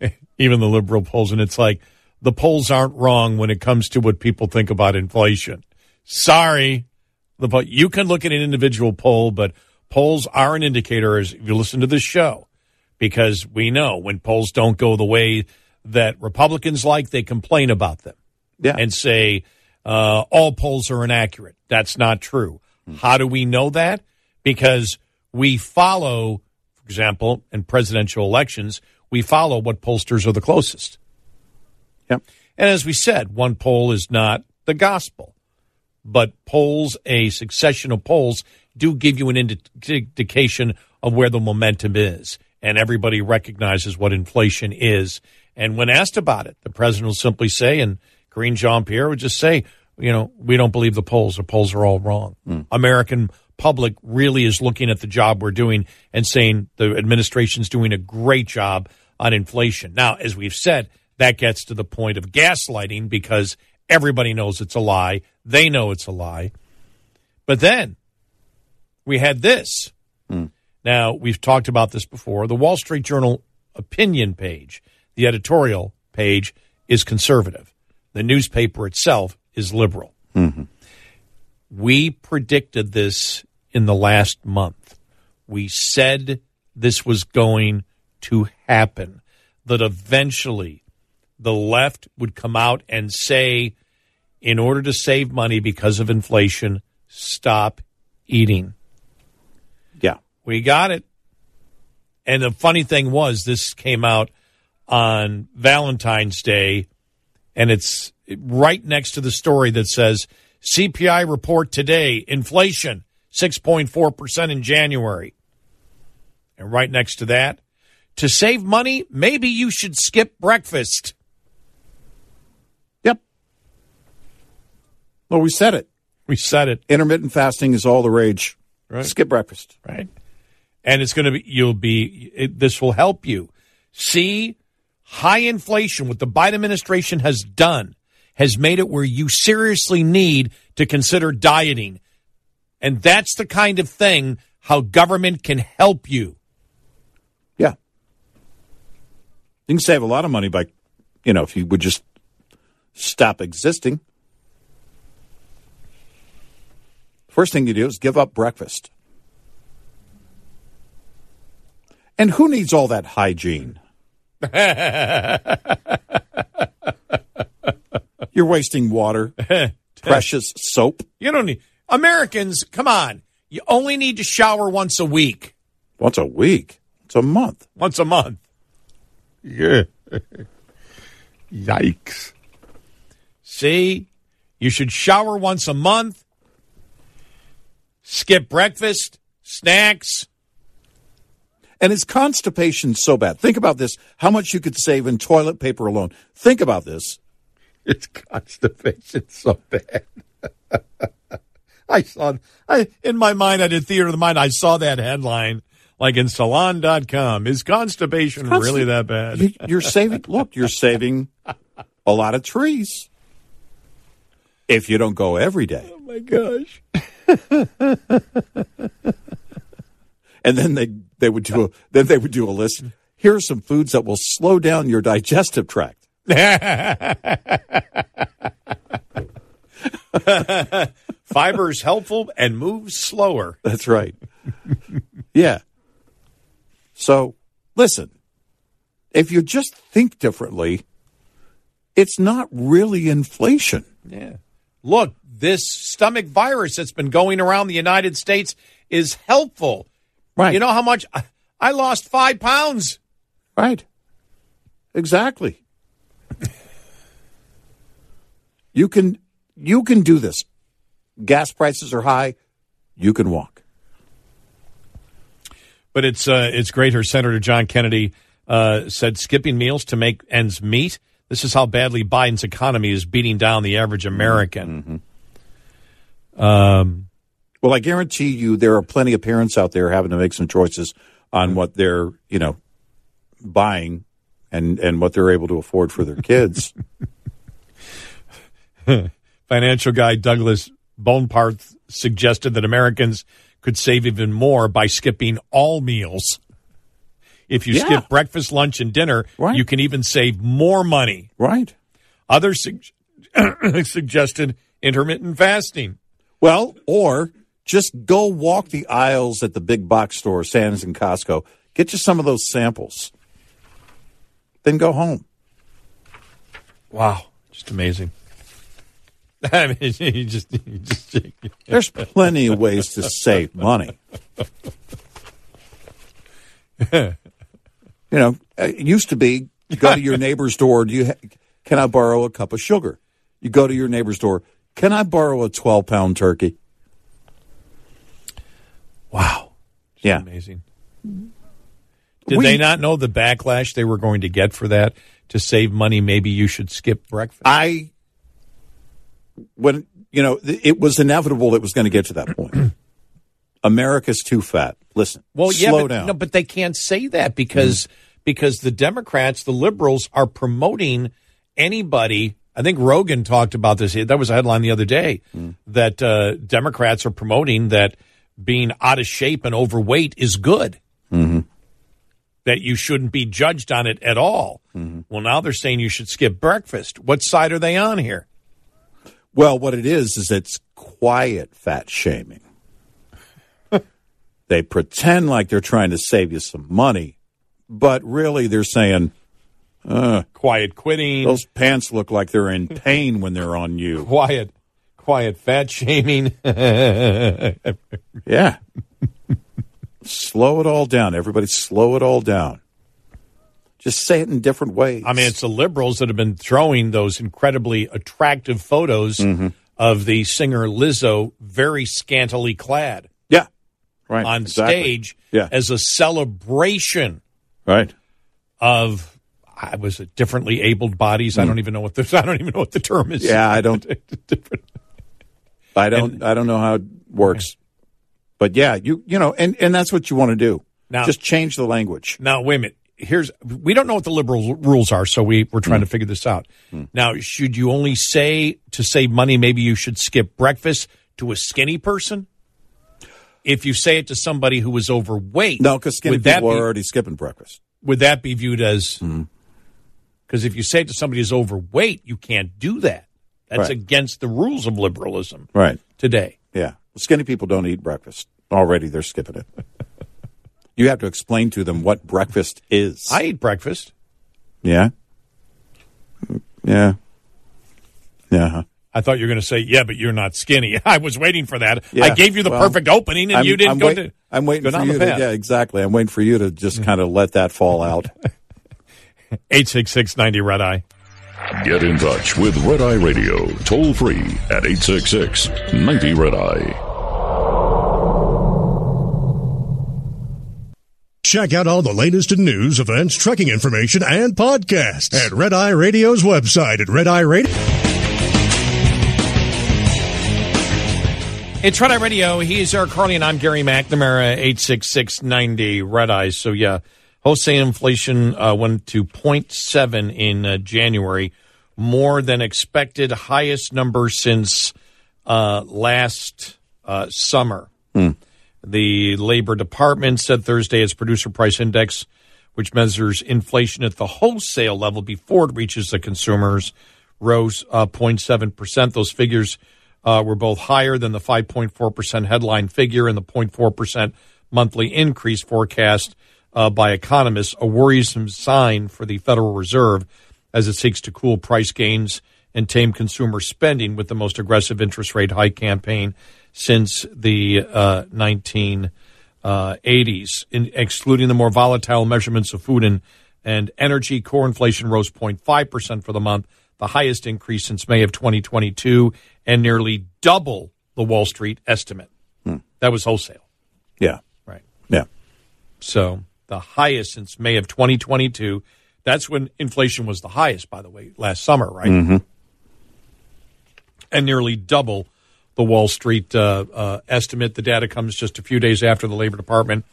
even the liberal polls, and it's like the polls aren't wrong when it comes to what people think about inflation. Sorry, the po- you can look at an individual poll, but polls are an indicator. As if you listen to this show, because we know when polls don't go the way that Republicans like, they complain about them Yeah. and say uh, all polls are inaccurate. That's not true. How do we know that? Because we follow, for example, in presidential elections, we follow what pollsters are the closest. Yep. And as we said, one poll is not the gospel, but polls, a succession of polls, do give you an indi- indication of where the momentum is. And everybody recognizes what inflation is. And when asked about it, the president will simply say, and Karine Jean Pierre would just say, you know, we don't believe the polls. The polls are all wrong. Hmm. American public really is looking at the job we're doing and saying the administration's doing a great job on inflation. Now, as we've said, that gets to the point of gaslighting because everybody knows it's a lie. They know it's a lie. But then we had this. Hmm. Now, we've talked about this before. The Wall Street Journal opinion page, the editorial page, is conservative. The newspaper itself is liberal. Mm-hmm. We predicted this in the last month. We said this was going to happen, that eventually the left would come out and say, in order to save money because of inflation, stop eating. Yeah. We got it. And the funny thing was, this came out on Valentine's Day, and it's right next to the story that says CPI report today, inflation 6.4% in January. And right next to that, to save money, maybe you should skip breakfast. Yep. Well, we said it. We said it. Intermittent fasting is all the rage. Right. Skip breakfast. Right. And it's going to be, you'll be, it, this will help you. See, high inflation, what the Biden administration has done, has made it where you seriously need to consider dieting. And that's the kind of thing how government can help you. Yeah. You can save a lot of money by, you know, if you would just stop existing. First thing you do is give up breakfast. And who needs all that hygiene? You're wasting water, precious soap. You don't need, Americans, come on. You only need to shower once a week. Once a week. It's a month. Once a month. Yeah. Yikes. See, you should shower once a month, skip breakfast, snacks. And is constipation so bad? Think about this. How much you could save in toilet paper alone. Think about this. It's constipation so bad. I saw, I, in my mind, I did theater of the mind. I saw that headline like in salon.com. Is constipation Consti- really that bad? You- You're saving, look, you're saving a lot of trees if you don't go every day. oh my gosh. And then they, they would do a, then they would do a list. Here are some foods that will slow down your digestive tract. Fiber is helpful and moves slower. That's right. yeah. So listen, if you just think differently, it's not really inflation. Yeah. Look, this stomach virus that's been going around the United States is helpful. Right. You know how much I, I lost five pounds. Right. Exactly. You can you can do this. Gas prices are high. You can walk. But it's uh, it's great. Her Senator John Kennedy uh, said skipping meals to make ends meet. This is how badly Biden's economy is beating down the average American. Um, Well, I guarantee you there are plenty of parents out there having to make some choices on what they're, you know, buying and and what they're able to afford for their kids. Financial guy Douglas Boneparth suggested that Americans could save even more by skipping all meals. If you Yeah. skip breakfast, lunch, and dinner, you can even save more money. Right. Others sug- suggested intermittent fasting. Well, or just go walk the aisles at the big box store, Sam's and Costco. Get you some of those samples. Then go home. Wow, just amazing. I mean, you just, you just There's plenty of ways to save money. You know, it used to be you go to your neighbor's door. Do you ha- can I borrow a cup of sugar? You go to your neighbor's door. Can I borrow a twelve pound turkey? Wow, yeah, amazing. Did We- they not know the backlash they were going to get for that? To save money, maybe you should skip breakfast. I when you know it was inevitable it was going to get to that point. America's too fat. Listen, Well, yeah, slow but, down. No, but they can't say that because because the Democrats, the liberals, are promoting anybody. I think Rogan talked about this. That was a headline the other day that uh, Democrats are promoting that being out of shape and overweight is good. Mm-hmm. That you shouldn't be judged on it at all. Well, now they're saying you should skip breakfast. What side are they on here? Well, what it is is it's quiet fat shaming. they pretend like they're trying to save you some money, but really they're saying, uh, quiet quitting. Those pants look like they're in pain when they're on you. Quiet, quiet fat shaming. Yeah. slow it all down. Everybody slow it all down. Just say it in different ways. I mean, it's the liberals that have been throwing those incredibly attractive photos Mm-hmm. of the singer Lizzo very scantily clad Yeah. Right. on exactly. stage Yeah. as a celebration Right. of I was it differently abled bodies. I don't even know what the I don't even know what the term is. Mm. Yeah, I don't. I don't. I don't know how it works. But yeah, you you know, and and that's what you want to do. Now- Just change the language. Now, wait a minute. Here's we don't know what the liberal rules are, so we we're Mm. trying to figure this out. Now, should you only say to save money? Maybe you should skip breakfast to a skinny person. If you say it to somebody who is overweight, No, because skinny people be, are already skipping breakfast. would that be viewed as? Because if you say it to somebody who's overweight, you can't do that. That's Right. against the rules of liberalism Right. today. Yeah. Skinny people don't eat breakfast. Already they're skipping it. you have to explain to them what breakfast is. I eat breakfast. yeah. Yeah. Yeah. huh. I thought you were going to say, "Yeah, but you're not skinny." I was waiting for that. Yeah. I gave you the Well, perfect opening, and I'm- you didn't I'm go wait- to. I'm waiting for you to. Yeah, exactly. I'm waiting for you to just kind of let that fall out. Eight six six ninety red eye. Get in touch with Red Eye Radio toll free at 866 90 Red Eye. Check out all the latest in news, events, trekking information, and podcasts at Red Eye Radio's website at Red Eye Radio. It's Red Eye Radio. He's Eric Harley, and I'm Gary McNamara. Eight six six ninety red eyes. So yeah, wholesale inflation uh, went to 0.7 in uh, January, more than expected, highest number since uh, last uh, summer. The Labor Department said Thursday its producer price index, which measures inflation at the wholesale level before it reaches the consumers, rose uh, 0.7%. Those figures uh, were both higher than the 5.4% headline figure and the 0.4% monthly increase forecast uh, by economists, a worrisome sign for the Federal Reserve as it seeks to cool price gains and tame consumer spending with the most aggressive interest rate hike campaign since the uh, 1980s. In, excluding the more volatile measurements of food and, and energy, core inflation rose 0.5% for the month, the highest increase since May of 2022, and nearly double the Wall Street estimate. That was wholesale. Yeah. Right. Yeah. So the highest since May of 2022. That's when inflation was the highest, by the way, last summer, right? Mhm. And nearly double the Wall Street uh, uh, estimate. The data comes just a few days after the Labor Department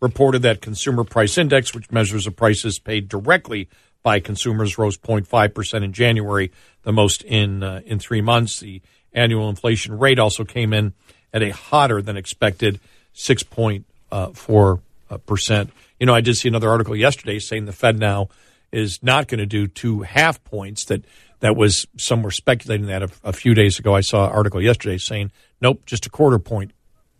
reported that consumer price index, which measures the prices paid directly by consumers rose 0.5 percent in January, the most in uh, in three months. The annual inflation rate also came in at a hotter than expected 6.4 uh, percent. You know, I did see another article yesterday saying the Fed now is not going to do two half points. That that was some were speculating that a, a few days ago. I saw an article yesterday saying nope, just a quarter point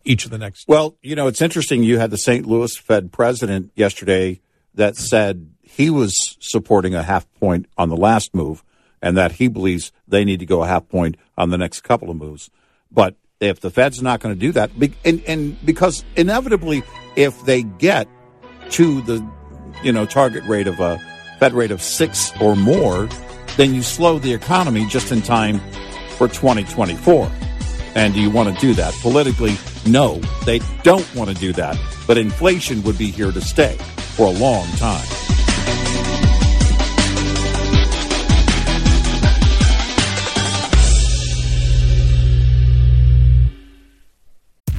each of the next. Well, you know, it's interesting. You had the St. Louis Fed president yesterday that said he was supporting a half point on the last move and that he believes they need to go a half point on the next couple of moves. But if the Fed's not going to do that, and, and because inevitably, if they get to the you know target rate of a Fed rate of six or more, then you slow the economy just in time for 2024. And do you want to do that? Politically, no, they don't want to do that. But inflation would be here to stay for a long time.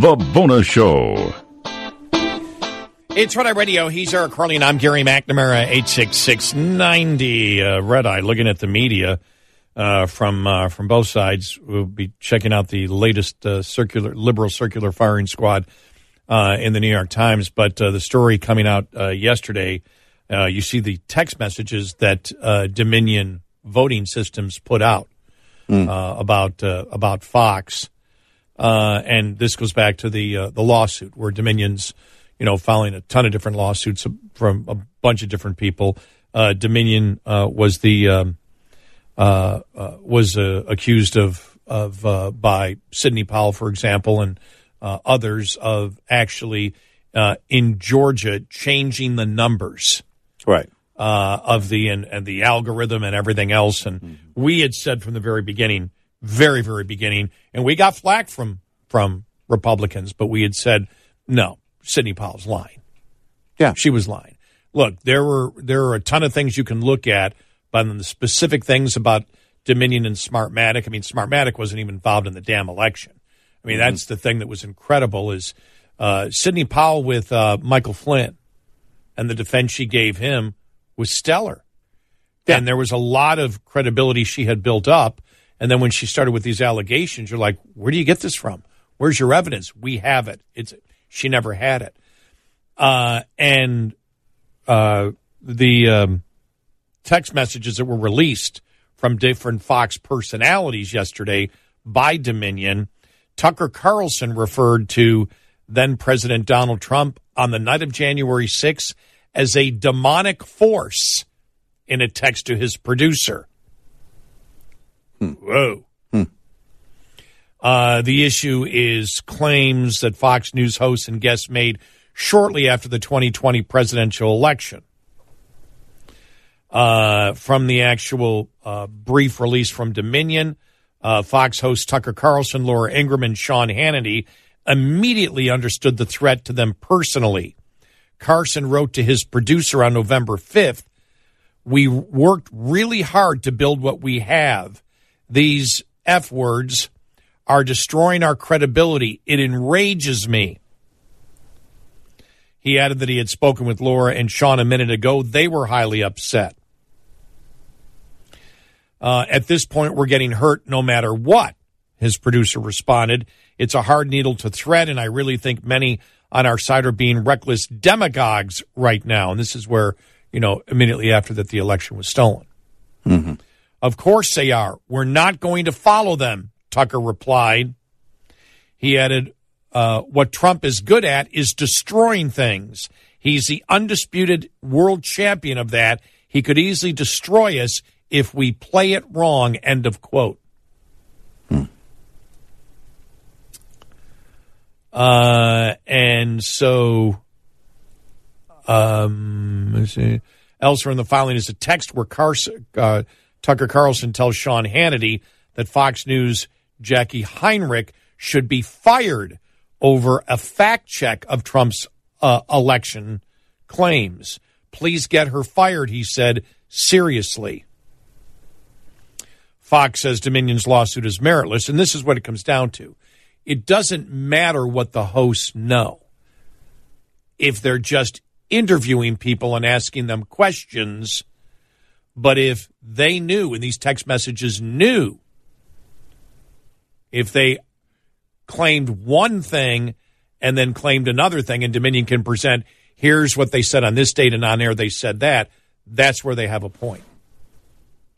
The Bonus Show. It's Red Eye Radio. He's Eric Harley, and I'm Gary McNamara, 86690 uh, Red Eye, looking at the media uh, from uh, from both sides. We'll be checking out the latest uh, circular liberal circular firing squad uh, in the New York Times. But uh, the story coming out yesterday, you see the text messages that Dominion voting systems put out mm. about about Fox. Uh, and this goes back to the uh, the lawsuit where Dominion's, you know, filing a ton of different lawsuits from a bunch of different people. Uh, Dominion uh, was the um, uh, uh, was accused of of by Sidney Powell, for example, and others of actually in Georgia changing the numbers, right, of the and, and the algorithm and everything else. And mm-hmm. we had said from the very beginning very, very beginning, and we got flack from from Republicans, but we had said no, Sidney Powell's lying. Yeah, she was lying. Look, there were there are a ton of things you can look at, but the specific things about Dominion and Smartmatic. I mean, Smartmatic wasn't even involved in the damn election. I mean, mm-hmm. that's the thing that was incredible is uh, Sidney Powell with uh, Michael Flynn and the defense she gave him was stellar. Yeah. And there was a lot of credibility she had built up. And then when she started with these allegations, you're like, where do you get this from? Where's your evidence? We have it. It's she never had it. Uh, and uh, the um, text messages that were released from different Fox personalities yesterday by Dominion, Tucker Carlson referred to then President Donald Trump on the night of January 6th as a demonic force in a text to his producer. Hmm. Whoa. Hmm. Uh, the issue is claims that Fox News hosts and guests made shortly after the 2020 presidential election. Uh, from the actual uh, brief release from Dominion, uh, Fox hosts Tucker Carlson, Laura Ingraham, and Sean Hannity immediately understood the threat to them personally. Carson wrote to his producer on November 5th We worked really hard to build what we have these F words are destroying our credibility. It enrages me. He added that he had spoken with Laura and Sean a minute ago. They were highly upset. Uh, at this point, we're getting hurt no matter what, his producer responded. It's a hard needle to thread, and I really think many on our side are being reckless demagogues right now. And this is where, you know, immediately after that, the election was stolen. Mm-hmm. Of course they are. We're not going to follow them, Tucker replied. He added, uh, what Trump is good at is destroying things. He's the undisputed world champion of that. He could easily destroy us if we play it wrong. End of quote. Hmm. Uh, and so Um, let's see. Elsewhere in the filing is a text where Carson, uh, Tucker Carlson tells Sean Hannity that Fox News Jacqui Heinrich should be fired over a fact check of Trump's uh, election claims. Please get her fired, he said, seriously. Fox says Dominion's lawsuit is meritless, and this is what it comes down to. It doesn't matter what the hosts know. If they're just interviewing people and asking them questions, but if they knew, and these text messages knew, if they claimed one thing and then claimed another thing, and Dominion can present, here's what they said on this date and on air, they said that, that's where they have a point.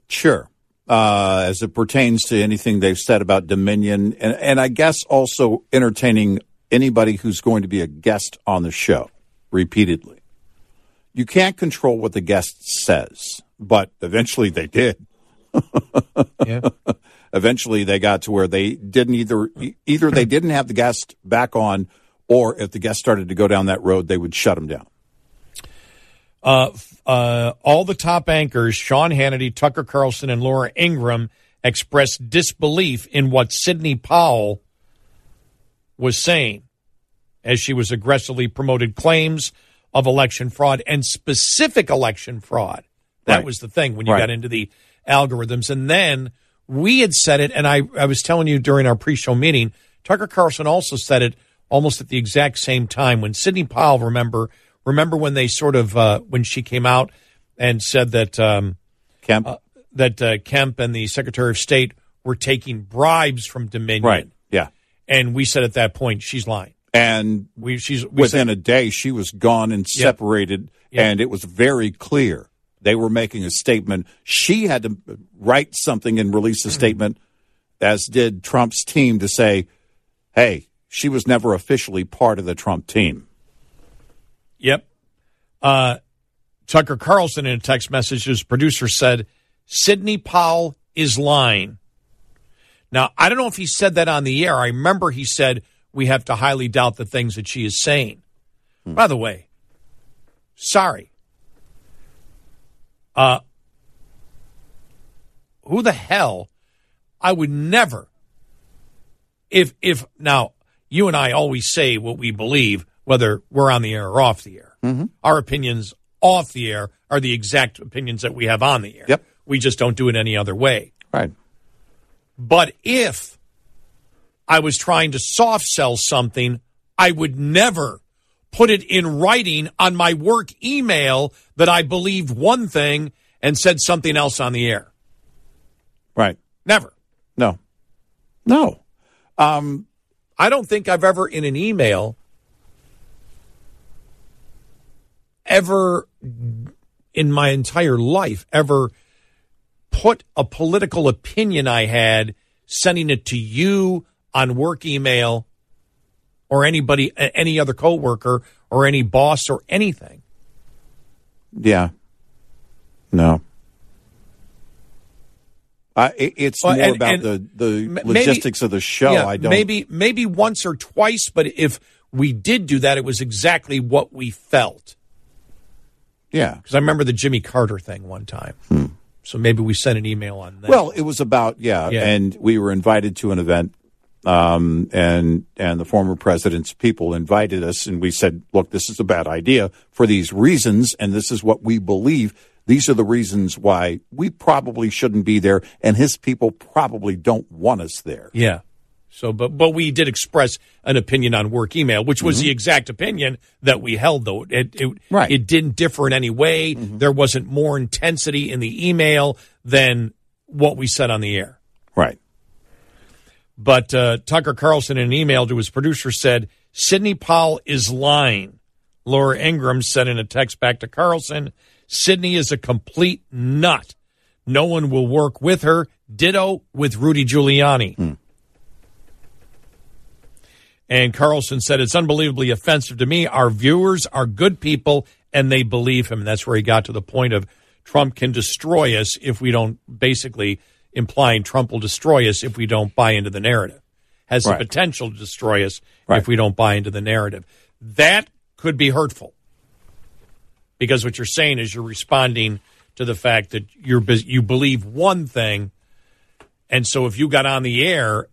Sure. Uh, as it pertains to anything they've said about Dominion, and, and I guess also entertaining anybody who's going to be a guest on the show repeatedly. You can't control what the guest says, but eventually they did. yeah. Eventually they got to where they didn't either either they didn't have the guest back on or if the guest started to go down that road they would shut them down. Uh, uh, all the top anchors, Sean Hannity, Tucker Carlson, and Laura Ingraham, expressed disbelief in what Sidney Powell was saying as she was aggressively promoted claims of election fraud and specific election fraud. That Right. was the thing when you Right. got into the algorithms. And then we had said it, and I, I was telling you during our pre show meeting, Tucker Carlson also said it almost at the exact same time when Sidney Powell, remember, remember when they sort of, uh, when she came out and said that, um, Kemp, that uh, Kemp and the Secretary of State were taking bribes from Dominion. Right. Yeah. And we said at that point, she's lying. And we, she's we within said, a day she was gone and Yeah. separated Yeah. and it was very clear they were making a statement she had to write something and release a Mm-hmm. statement as did trump's team to say hey she was never officially part of the trump team Yep. Uh, Tucker Carlson in a text message, his producer said, Sidney Powell is lying. Now, I don't know if he said that on the air. I remember he said, we have to highly doubt the things that she is saying. By the way, sorry. Uh, who the hell? I would never. If if now you and I always say what we believe, whether we're on the air or off the air. Our opinions off the air are the exact opinions that we have on the air. Yep. We just don't do it any other way. Right. But if I was trying to soft sell something, I would never put it in writing on my work email that I believed one thing and said something else on the air. right Never. no no um I don't think I've ever in an email ever in my entire life ever put a political opinion I had sending it to you on work email or anybody any other coworker or any boss or anything. yeah no uh, it, it's more and- about and the the maybe- logistics of the show Yeah, i don't maybe maybe once or twice, but if we did do that, it was exactly what we felt. yeah Because I remember the Jimmy Carter thing one time. So maybe we sent an email on that. Well, it was about yeah, Yeah. and we were invited to an event, um, and and the former president's people invited us, and we said, "Look, this is a bad idea for these reasons, and this is what we believe. These are the reasons why we probably shouldn't be there, and his people probably don't want us there." Yeah. So, but but we did express an opinion on work email, which was the exact opinion that we held. Though it it, Right. it didn't differ in any way. There wasn't more intensity in the email than what we said on the air. Right. But uh, Tucker Carlson, in an email to his producer, said Sidney Powell is lying. Laura Ingraham said in a text back to Carlson, Sidney is a complete nut. No one will work with her. Ditto with Rudy Giuliani. And Carlson said, It's unbelievably offensive to me. Our viewers are good people and they believe him. And that's where he got to the point of Trump can destroy us if we don't, basically implying Trump will destroy us if we don't buy into the narrative. Has Right. the potential to destroy us Right. if we don't buy into the narrative. That could be hurtful. because what you're saying is you're responding to the fact that you're you believe one thing, and so if you got on the air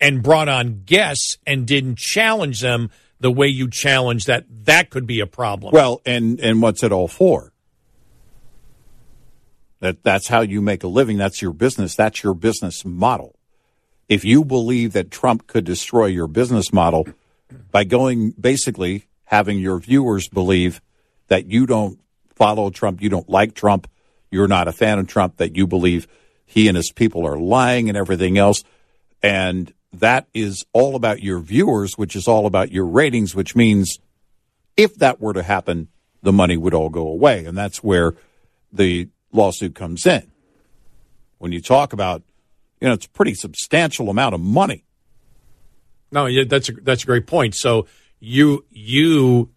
and brought on guests and didn't challenge them the way you challenge that, that could be a problem. Well, and and what's it all for? That that's how you make a living. That's your business. That's your business model. If you believe that Trump could destroy your business model by going basically having your viewers believe that you don't follow Trump, you don't like Trump, you're not a fan of Trump, that you believe he and his people are lying and everything else, and that is all about your viewers, which is all about your ratings, which means if that were to happen, the money would all go away. And that's where the lawsuit comes in. When you talk about, you know, it's a pretty substantial amount of money. No, yeah, that's a, that's a great point. So you you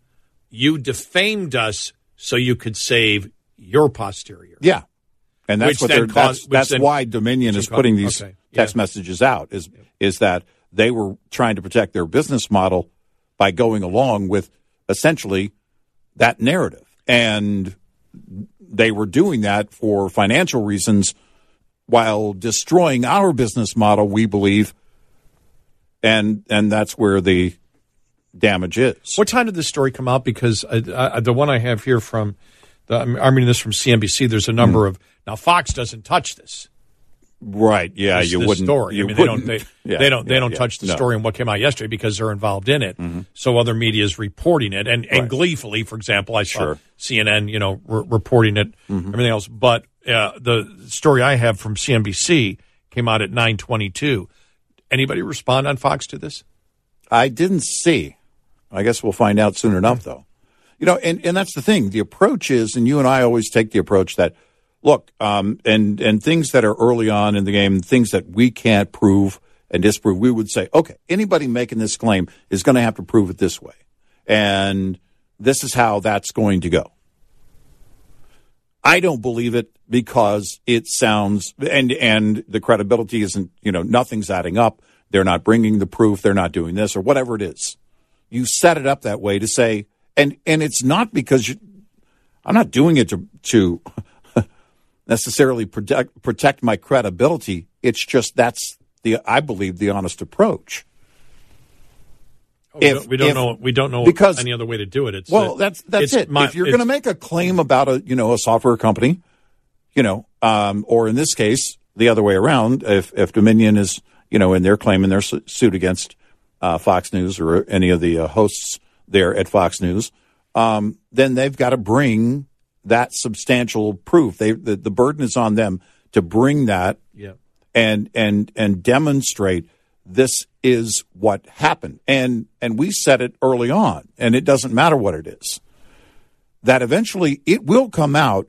you defamed us so you could save your posterior. Yeah. And that's Which what they're, that's, caused- that's then- why Dominion is putting caused- these okay, text yeah. messages out is is that they were trying to protect their business model by going along with essentially that narrative. And they were doing that for financial reasons while destroying our business model, we believe. And and that's where the damage is. What time did this story come out? Because uh, uh, the one I have here from, the, I'm I'm reading this from CNBC. There's a number of now Fox doesn't touch this. Right? Yeah, this, you this wouldn't. story. You I mean, they don't. They, yeah, they don't. They yeah, don't yeah. touch the No. story and what came out yesterday because they're involved in it. Mm-hmm. So other media is reporting it, and and gleefully, for example, I saw Sure. CNN, you know, re- reporting it, Mm-hmm. everything else. But uh, the story I have from CNBC came out at 9:22. Anybody respond on Fox to this? I didn't see. I guess we'll find out soon enough, though. You know, and, and that's the thing. The approach is, and you and I always take the approach that, look, um, and and things that are early on in the game, things that we can't prove and disprove, we would say, okay, anybody making this claim is going to have to prove it this way, and this is how that's going to go. I don't believe it because it sounds and and the credibility isn't you know nothing's adding up. They're not bringing the proof. They're not doing this or whatever it is. You set it up that way to say, and and it's not because you, I'm not doing it to to necessarily protect protect my credibility. It's just that's the I believe the honest approach. Oh, we If- don't, we don't if- know. We don't know because- any other way to do it. It's well, that's that's it. my- if you're going to make a claim about a you know a software company, you know, um, or in this case the other way around, if if Dominion is you know in their claim in their su- suit against uh, Fox News or any of the uh, hosts there at Fox News, um, then they've got to bring that substantial proof. They the, the burden is on them to bring that Yeah. and and and demonstrate this is what happened. And and we said it early on and it doesn't matter what it is that eventually it will come out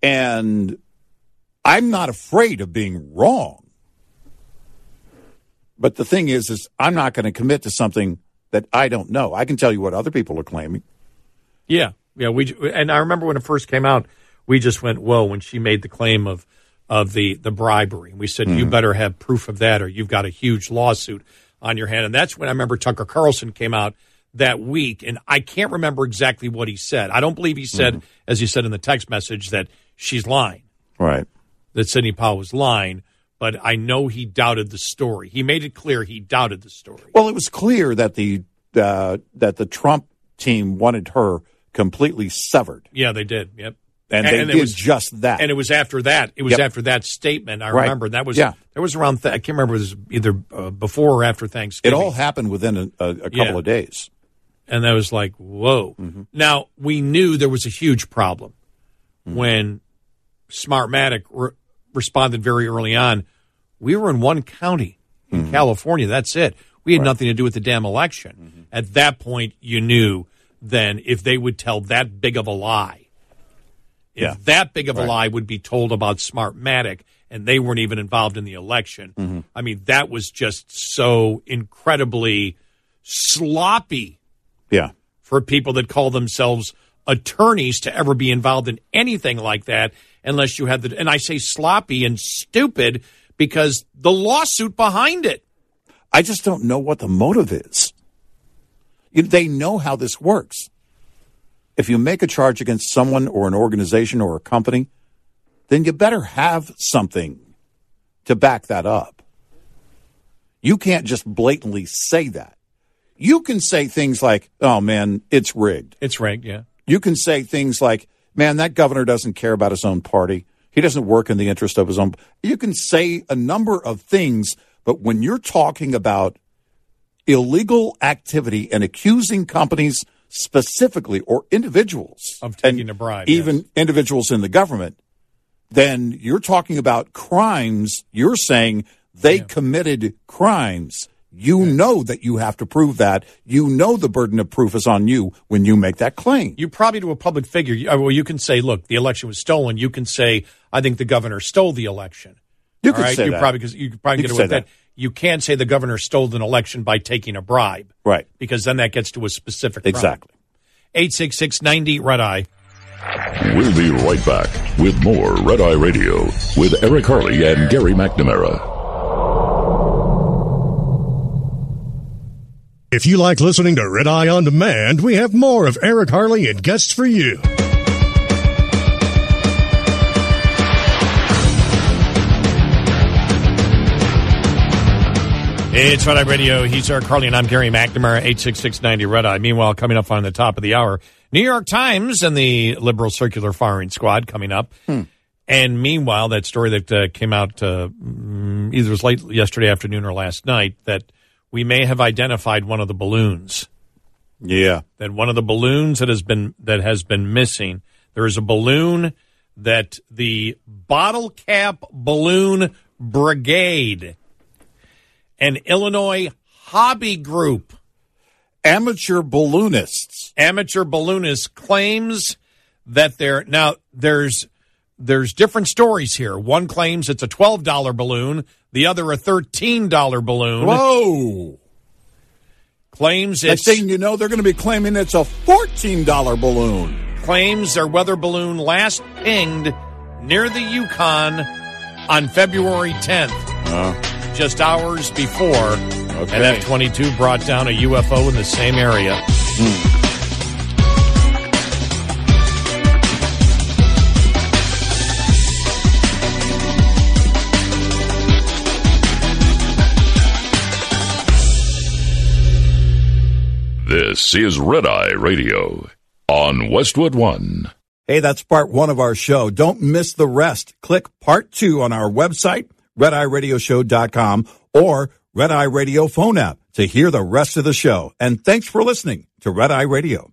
and i'm not afraid of being wrong. But the thing is is i'm not going to commit to something that i don't know. I can tell you what other people are claiming. Yeah, yeah. We and I remember when it first came out, we just went whoa when she made the claim of of the the bribery. We said you Mhm. better have proof of that, or you've got a huge lawsuit on your hand. And that's when I remember Tucker Carlson came out that week, and I can't remember exactly what he said. I don't believe he said, as he said in the text message, that she's lying, right that Sidney Powell was lying. But I know he doubted the story. He made it clear he doubted the story. Well, it was clear that the uh, that the Trump team wanted her completely severed, Yeah, they did. Yep. and, they it did was- just that. And it was after that. It was Yep. after that statement. I Right. remember that was Yeah. that was around. Th- I can't remember. It was either uh, before or after Thanksgiving. it all happened within a, a, a couple Yeah. of days. and that was like, whoa. Mm-hmm. Now we knew there was a huge problem Mm-hmm. when Smartmatic re- responded very early on. We were in one county in California. That's it. We had nothing to do with the damn election. At that point, you knew then if they would tell that big of a lie, if Yeah. that big of a lie would be told about Smartmatic and they weren't even involved in the election, Mm-hmm. I mean, that was just so incredibly sloppy Yeah, for people that call themselves attorneys to ever be involved in anything like that unless you had the and I say sloppy and stupid because the lawsuit behind it. I just don't know what the motive is. They know how this works. if you make a charge against someone or an organization or a company, then you better have something to back that up. You can't just blatantly say that. You can say things like, oh man, it's rigged. It's rigged, yeah. You can say things like, man, that governor doesn't care about his own party. He doesn't work in the interest of his own. You can say a number of things, but when you're talking about illegal activity and accusing companies specifically or individuals of taking a bribe, even yes. individuals in the government, then you're talking about crimes. You're saying they yeah. committed crimes. You yeah. know that you have to prove that. You know the burden of proof is on you when you make that claim. You probably to a public figure. Uh, well, you can say, "Look, the election was stolen." You can say, "I think the governor stole the election." You could right? say you that. Probably because you probably you get away with that. that. You can't say the governor stole an election by taking a bribe, right? Because then that gets to a specific crime. exactly. Eight six six ninety red eye. We'll be right back with more Red Eye Radio with Eric Harley and Gary McNamara. If you like listening to Red Eye on Demand, we have more of Eric Harley and guests for you. It's Red Eye Radio. He's Eric Harley, and I'm Gary McNamara, 86690 Red Eye. Meanwhile, coming up on the top of the hour, New York Times and the liberal circular firing squad coming up. Hmm. And meanwhile, that story that uh, came out uh, either was late yesterday afternoon or last night that we may have identified one of the balloons. Yeah, that one of the balloons that has been that has been missing. There is a balloon that the Bottle Cap Balloon Brigade, an Illinois hobby group, amateur balloonists, amateur balloonists claims that they're now there's there's different stories here. One claims it's a twelve dollar balloon, the other a thirteen dollar balloon. Whoa! Claims Next it's thing you know, they're going to be claiming it's a fourteen dollar balloon. claims their weather balloon last pinged near the Yukon on February 10th, Uh, just hours before Okay. an F 22 brought down a UFO in the same area. This is Red Eye Radio on Westwood One. Hey, that's part one of our show. Don't miss the rest. Click part two on our website, redeyeradioshow.com or Red Eye Radio phone app to hear the rest of the show. And thanks for listening to Red Eye Radio.